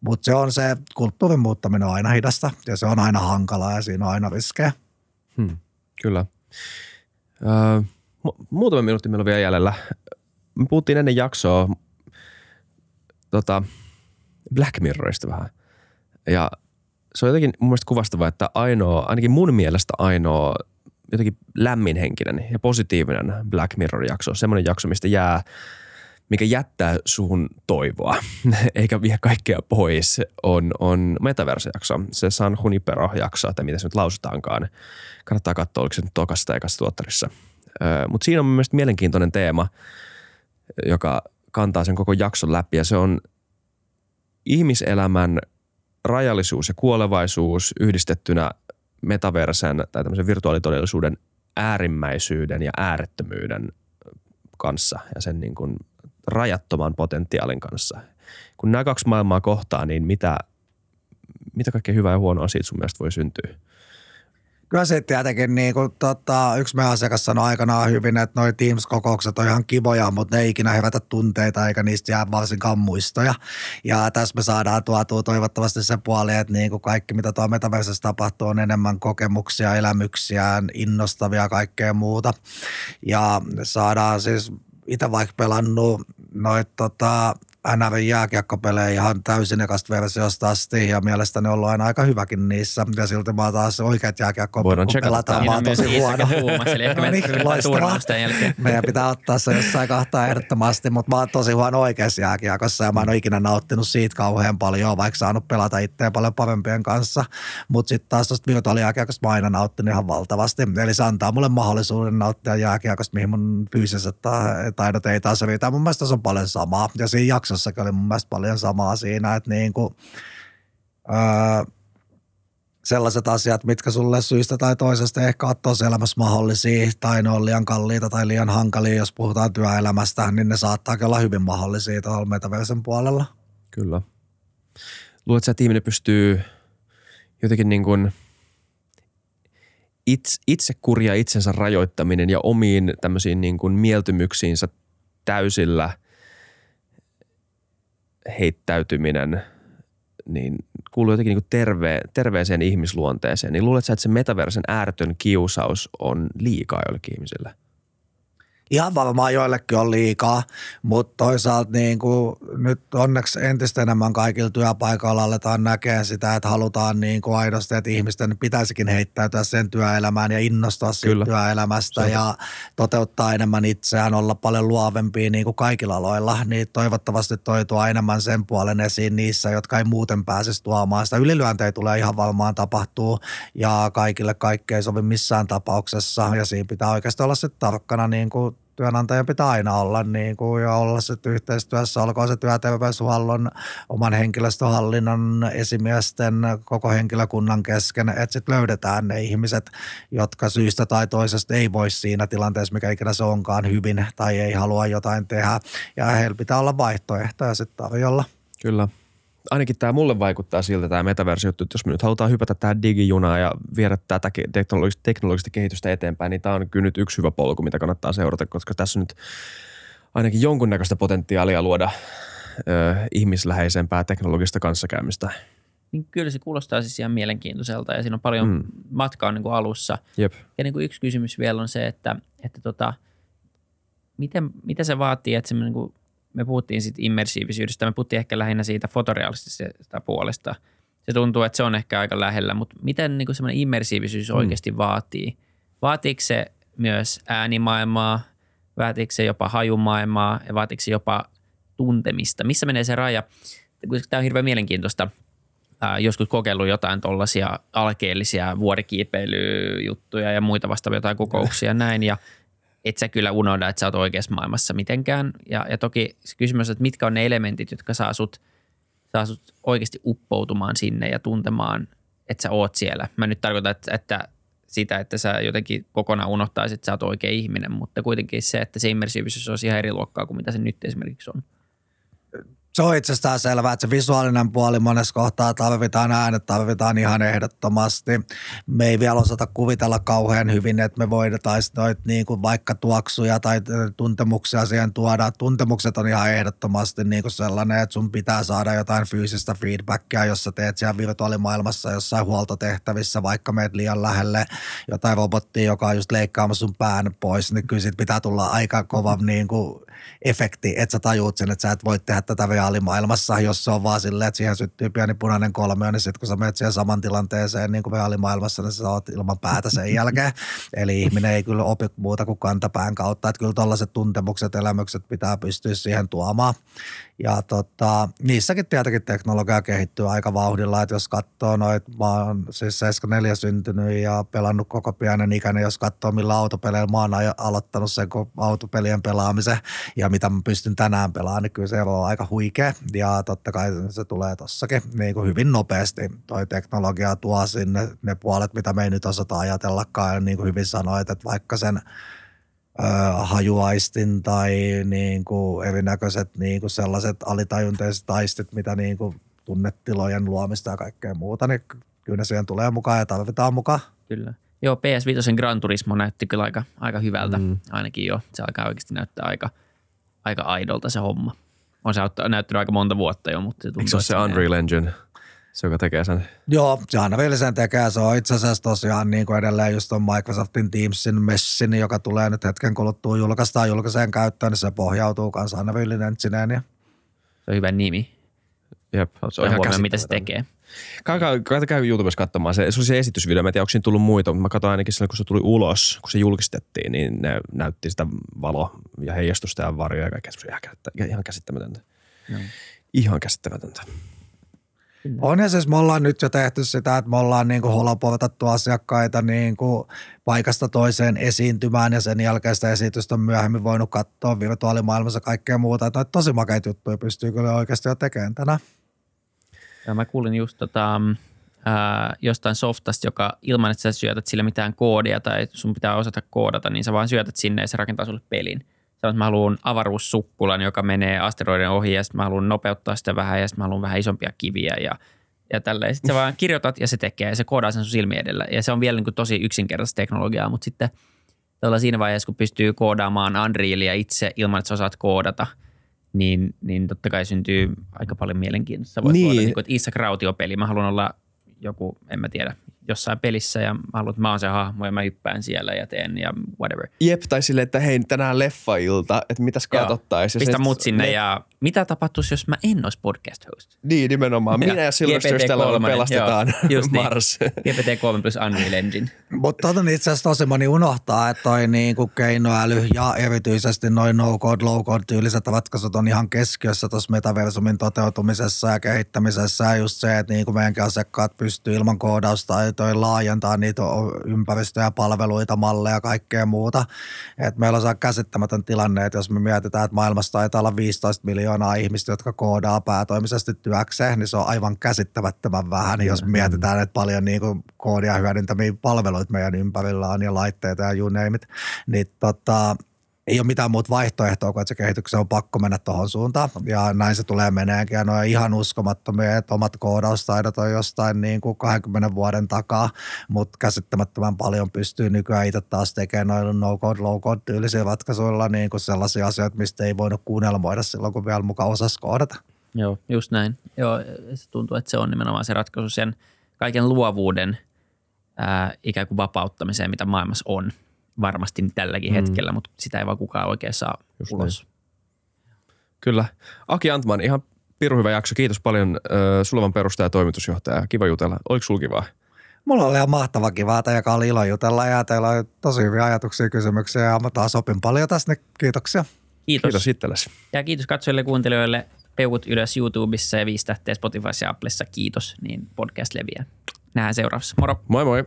Mutta se on se, kulttuurin muuttaminen on aina hidasta ja se on aina hankalaa ja siinä on aina riskejä. Hmm, kyllä. Öö, muutama minuutti meillä on vielä jäljellä. Me puhuttiin ennen jaksoa tota, Black Mirrorista vähän. Ja se on jotenkin mun mielestä kuvastavaa, että ainoa, ainakin mun mielestä ainoa jotenkin lämminhenkinen ja positiivinen Black Mirror-jakso, semmoinen jakso, mistä jää – mikä jättää suhun toivoa, (laughs) eikä vie kaikkea pois, on, on metaverse-jakso. Se San Junipero-jakso, tai mitä se nyt lausutaankaan. Kannattaa katsoa, oliko se nyt tokasta ja tuottarissa. Mutta siinä on mielestäni mielenkiintoinen teema, joka kantaa sen koko jakson läpi, ja se on ihmiselämän rajallisuus ja kuolevaisuus yhdistettynä metaversen tai tämmöisen virtuaalitodellisuuden äärimmäisyyden ja äärettömyyden kanssa ja sen niin kuin rajattoman potentiaalin kanssa. Kun nämä kaksi maailmaa kohtaa, niin mitä, mitä kaikkea hyvää ja huonoa siitä sun mielestä voi syntyä? Kyllä se tietenkin, niin kuin, tota, yksi meidän asiakas sanoi aikanaan hyvin, että noi Teams-kokoukset on ihan kivoja, mutta ne ei ikinä herätä tunteita eikä niistä jää varsinkaan muistoja. Ja tässä me saadaan tuotua toivottavasti se puoli, että niin kuin kaikki mitä tuo metaversessa tapahtuu on enemmän kokemuksia, elämyksiä, innostavia kaikkea muuta. Ja saadaan siis itse vaikka pelannut noita tota, NRin jääkiekkopelejä ihan täysin ekasta versiosta asti ja mielestäni on ollut aina aika hyväkin niissä. Ja silti mä taas oikeat jääkiekko Voidaan pelataan. Mä oon tosi huono. no niin, Meidän pitää ottaa se jossain kahtaa ehdottomasti, mutta mä oon tosi huono oikeassa jääkiekossa ja mä en ole ikinä nauttinut siitä kauhean paljon, vaikka saanut pelata itseä paljon parempien kanssa. Mutta sitten taas tuosta virtuaalijääkiekosta mä aina nauttinut ihan valtavasti. Eli se antaa mulle mahdollisuuden nauttia jääkiekosta, mihin mun fyysiset taidot ei taas riitä. Mun mielestä se on paljon samaa. Ja siinä jaksossa jaksossakin oli mun mielestä paljon samaa siinä, että niin kuin, öö, sellaiset asiat, mitkä sulle syystä tai toisesta ehkä ole tosi elämässä mahdollisia tai ne on liian kalliita tai liian hankalia, jos puhutaan työelämästä, niin ne saattaa olla hyvin mahdollisia tuolla metaversen puolella. Kyllä. Luuletko, että ihminen pystyy jotenkin niin kuin itse, itse itsensä rajoittaminen ja omiin tämmöisiin niin kuin mieltymyksiinsä täysillä – heittäytyminen niin kuuluu jotenkin niin terve, terveeseen ihmisluonteeseen, niin luuletko että se metaversen ääretön kiusaus on liikaa jollekin ihmisille – Ihan varmaan joillekin on liikaa, mutta toisaalta niin kuin nyt onneksi entistä enemmän kaikilla työpaikoilla aletaan näkee sitä, että halutaan niin kuin aidosti, että ihmisten pitäisikin heittäytyä sen työelämään ja innostua siitä työelämästä Se. ja toteuttaa enemmän itseään, olla paljon luovempia niin kuin kaikilla aloilla. Niin toivottavasti toi tuo enemmän sen puolen esiin niissä, jotka ei muuten pääsisi tuomaan sitä. Ylilyöntejä tulee ihan varmaan tapahtuu ja kaikille kaikkea ei sovi missään tapauksessa ja siinä pitää oikeasti olla sitten tarkkana niin kuin työnantajan pitää aina olla niin kuin, ja olla se yhteistyössä, olkoon se työterveyshuollon, oman henkilöstöhallinnon, esimiesten, koko henkilökunnan kesken, että sitten löydetään ne ihmiset, jotka syystä tai toisesta ei voi siinä tilanteessa, mikä ikinä se onkaan hyvin tai ei halua jotain tehdä. Ja heillä pitää olla vaihtoehtoja sitten tarjolla. Kyllä ainakin tämä mulle vaikuttaa siltä tämä metaversio, että jos me nyt halutaan hypätä tähän digijunaan ja viedä tätä teknologista, teknologista kehitystä eteenpäin, niin tämä on kyllä nyt yksi hyvä polku, mitä kannattaa seurata, koska tässä on nyt ainakin jonkunnäköistä potentiaalia luoda ö, ihmisläheisempää teknologista kanssakäymistä. Niin kyllä se kuulostaa siis ihan mielenkiintoiselta ja siinä on paljon mm. matkaa niin kuin alussa. Jep. Ja niin kuin yksi kysymys vielä on se, että, että tota, miten, mitä se vaatii, että niin kuin, me puhuttiin siitä immersiivisyydestä, me puhuttiin ehkä lähinnä siitä fotorealistisesta puolesta. Se tuntuu, että se on ehkä aika lähellä, mutta miten niin kuin semmoinen immersiivisyys mm. oikeasti vaatii? Vaatiiko se myös äänimaailmaa, vaatiiko se jopa hajumaailmaa ja vaatiiko se jopa tuntemista? Missä menee se raja? Tämä on hirveän mielenkiintoista. Ää, joskus kokeillut jotain tuollaisia alkeellisia vuorikiipeilyjuttuja ja muita vastaavia jotain kokouksia (laughs) näin ja et sä kyllä unohda, että sä oot oikeassa maailmassa mitenkään. Ja, ja toki se kysymys on, että mitkä on ne elementit, jotka saa sut, saa sut oikeasti uppoutumaan sinne ja tuntemaan, että sä oot siellä. Mä nyt tarkoitan, että, että sitä, että sä jotenkin kokonaan unohtaisit, että sä oot oikea ihminen, mutta kuitenkin se, että se immersiivisyys on ihan eri luokkaa kuin mitä se nyt esimerkiksi on se on itsestään selvää, että se visuaalinen puoli monessa kohtaa tarvitaan äänet, tarvitaan ihan ehdottomasti. Me ei vielä osata kuvitella kauhean hyvin, että me voidaan noit niin kuin vaikka tuoksuja tai tuntemuksia siihen tuoda. Tuntemukset on ihan ehdottomasti niin kuin sellainen, että sun pitää saada jotain fyysistä feedbackia, jos sä teet siellä virtuaalimaailmassa jossain huoltotehtävissä, vaikka meet liian lähelle jotain robottia, joka on just leikkaamassa sun pään pois, niin kyllä siitä pitää tulla aika kova niin kuin efekti, että sä tajuut sen, että sä et voi tehdä tätä reaalimaailmassa, jos se on vaan silleen, että siihen syttyy pieni punainen kolmio, niin sitten kun sä menet siihen saman tilanteeseen niin kuin reaalimaailmassa, niin sä oot ilman päätä sen (laughs) jälkeen. Eli ihminen ei kyllä opi muuta kuin kantapään kautta, että kyllä tällaiset tuntemukset, elämykset pitää pystyä siihen tuomaan. Ja tota, niissäkin tietenkin teknologia kehittyy aika vauhdilla, että jos katsoo noit, mä oon siis 74 syntynyt ja pelannut koko pienen ikäinen, jos katsoo millä autopeleillä mä oon aloittanut sen autopelien pelaamisen ja mitä mä pystyn tänään pelaamaan, niin kyllä se on aika huikea. Ja totta kai se tulee tossakin niin kuin hyvin nopeasti. Toi teknologia tuo sinne ne puolet, mitä me ei nyt osata ajatellakaan. Ja niin kuin hyvin sanoit, että vaikka sen hajuaistin tai niin kuin erinäköiset niin kuin sellaiset alitajunteiset aistit, mitä niin kuin tunnetilojen luomista ja kaikkea muuta, niin kyllä ne siihen tulee mukaan ja tarvitaan mukaan. Kyllä. Joo, PS5 Gran Turismo näytti kyllä aika, aika hyvältä, mm. ainakin jo. Se alkaa oikeasti näyttää aika, aika aidolta se homma. On se näyttänyt aika monta vuotta jo, mutta se tuntuu, Eikö se se Unreal Engine? Se, joka tekee sen. Joo, Jana sen tekee. Se on itse asiassa tosiaan niin kuin edelleen just on Microsoftin Teamsin messin, joka tulee nyt hetken kuluttua julkaistaan julkaiseen käyttöön, niin se pohjautuu kanssa Unreal Engineen. Ja... Se on hyvä nimi. Jep, se on ihan huomioon, mitä se tekee. Käy, käy YouTubessa katsomaan. Se, se oli se esitysvideo. Mä en tiedä, onko siinä tullut muita, mutta mä katsoin ainakin silloin, kun se tuli ulos, kun se julkistettiin, niin ne näytti sitä valo- ja heijastusta ja varjoja ja kaikkea. Se ihan, ihan käsittämätöntä. No. Ihan käsittämätöntä. On ja siis me ollaan nyt jo tehty sitä, että me ollaan niin holopovatattu asiakkaita niin kuin paikasta toiseen esiintymään ja sen jälkeen sitä esitystä on myöhemmin voinut katsoa virtuaalimaailmassa kaikkea muuta. Että tosi makeita juttuja pystyy kyllä oikeasti jo tekemään tänään. Ja mä kuulin just tota, ää, jostain softasta, joka ilman, että sä syötät sille mitään koodia tai sun pitää osata koodata, niin sä vaan syötät sinne ja se rakentaa sulle pelin – sanoin, että mä haluan avaruussukkulan, joka menee asteroiden ohi ja sitten mä haluan nopeuttaa sitä vähän ja sitten mä haluan vähän isompia kiviä ja, ja tälleen. Sitten sä vaan kirjoitat ja se tekee ja se koodaa sen sun silmien edellä. Ja se on vielä niin kuin tosi yksinkertaista teknologiaa, mutta sitten siinä vaiheessa, kun pystyy koodaamaan Unrealia itse ilman, että sä osaat koodata, niin, niin totta kai syntyy aika paljon mielenkiintoista. Voit niin. Koodata, niin kuin, että Isaac Rautio-peli, mä haluan olla joku, en mä tiedä, jossain pelissä ja mä haluan, että mä oon se hahmo ja mä hyppään siellä ja teen ja whatever. Jep, tai silleen, että hei tänään leffailta, että mitäs katsottaisiin. Pistä mut sinne ne... ja mitä tapahtuisi, jos mä en olisi podcast host? Niin, nimenomaan. Minä ja, ja Sylvester Stallone pelastetaan joo, just Mars. Niin. GPT-3 plus Unreal Engine. Mutta tota itse asiassa tosi moni unohtaa, että toi niinku keinoäly ja erityisesti noin no-code, low-code tyyliset ratkaisut on ihan keskiössä tuossa metaversumin toteutumisessa ja kehittämisessä. Ja just se, että niinku meidänkin asiakkaat pystyy ilman koodausta tai toi laajentaa niitä ympäristöjä, palveluita, malleja ja kaikkea muuta. Et meillä on se käsittämätön tilanne, että jos me mietitään, että maailmassa taitaa olla 15 miljoonaa ihmistä, jotka koodaa päätoimisesti työkseen, niin se on aivan käsittämättömän vähän, jos mm-hmm. mietitään, että paljon niin kuin koodia hyödyntämiä palveluita meidän ympärillä on ja laitteita ja you name it. Niin tota, ei ole mitään muuta vaihtoehtoa kuin, että se kehityksen on pakko mennä tuohon suuntaan. Ja näin se tulee meneekin. Ja ne ihan uskomattomia, että omat koodaustaidot on jostain niin kuin 20 vuoden takaa, mutta käsittämättömän paljon pystyy nykyään itse taas tekemään noilla no-code, low-code tyylisillä ratkaisuilla niin kuin sellaisia asioita, mistä ei voinut kuunnelmoida silloin, kun vielä mukaan osasi koodata. Joo, just näin. Joo, se tuntuu, että se on nimenomaan se ratkaisu sen kaiken luovuuden ää, ikään kuin vapauttamiseen, mitä maailmassa on – varmasti tälläkin mm. hetkellä, mutta sitä ei vaan kukaan oikein saa Just ulos. Kyllä. Aki Antman, ihan pirun hyvä jakso. Kiitos paljon äh, Sulevan perustaja ja toimitusjohtaja. Kiva jutella. Oliko sulla kivaa? Mulla oli ihan mahtava kivaa, joka oli ilo jutella ja teillä oli tosi hyviä ajatuksia, kysymyksiä ja mä taas opin paljon tästä, niin kiitoksia. Kiitos. Kiitos itsellesi. Ja kiitos katsojille ja kuuntelijoille. Peukut ylös YouTubessa ja viisi tähteä Spotifyssa ja Applessa. Kiitos, niin podcast leviää. Nähdään seuraavassa. Moro! Moi moi.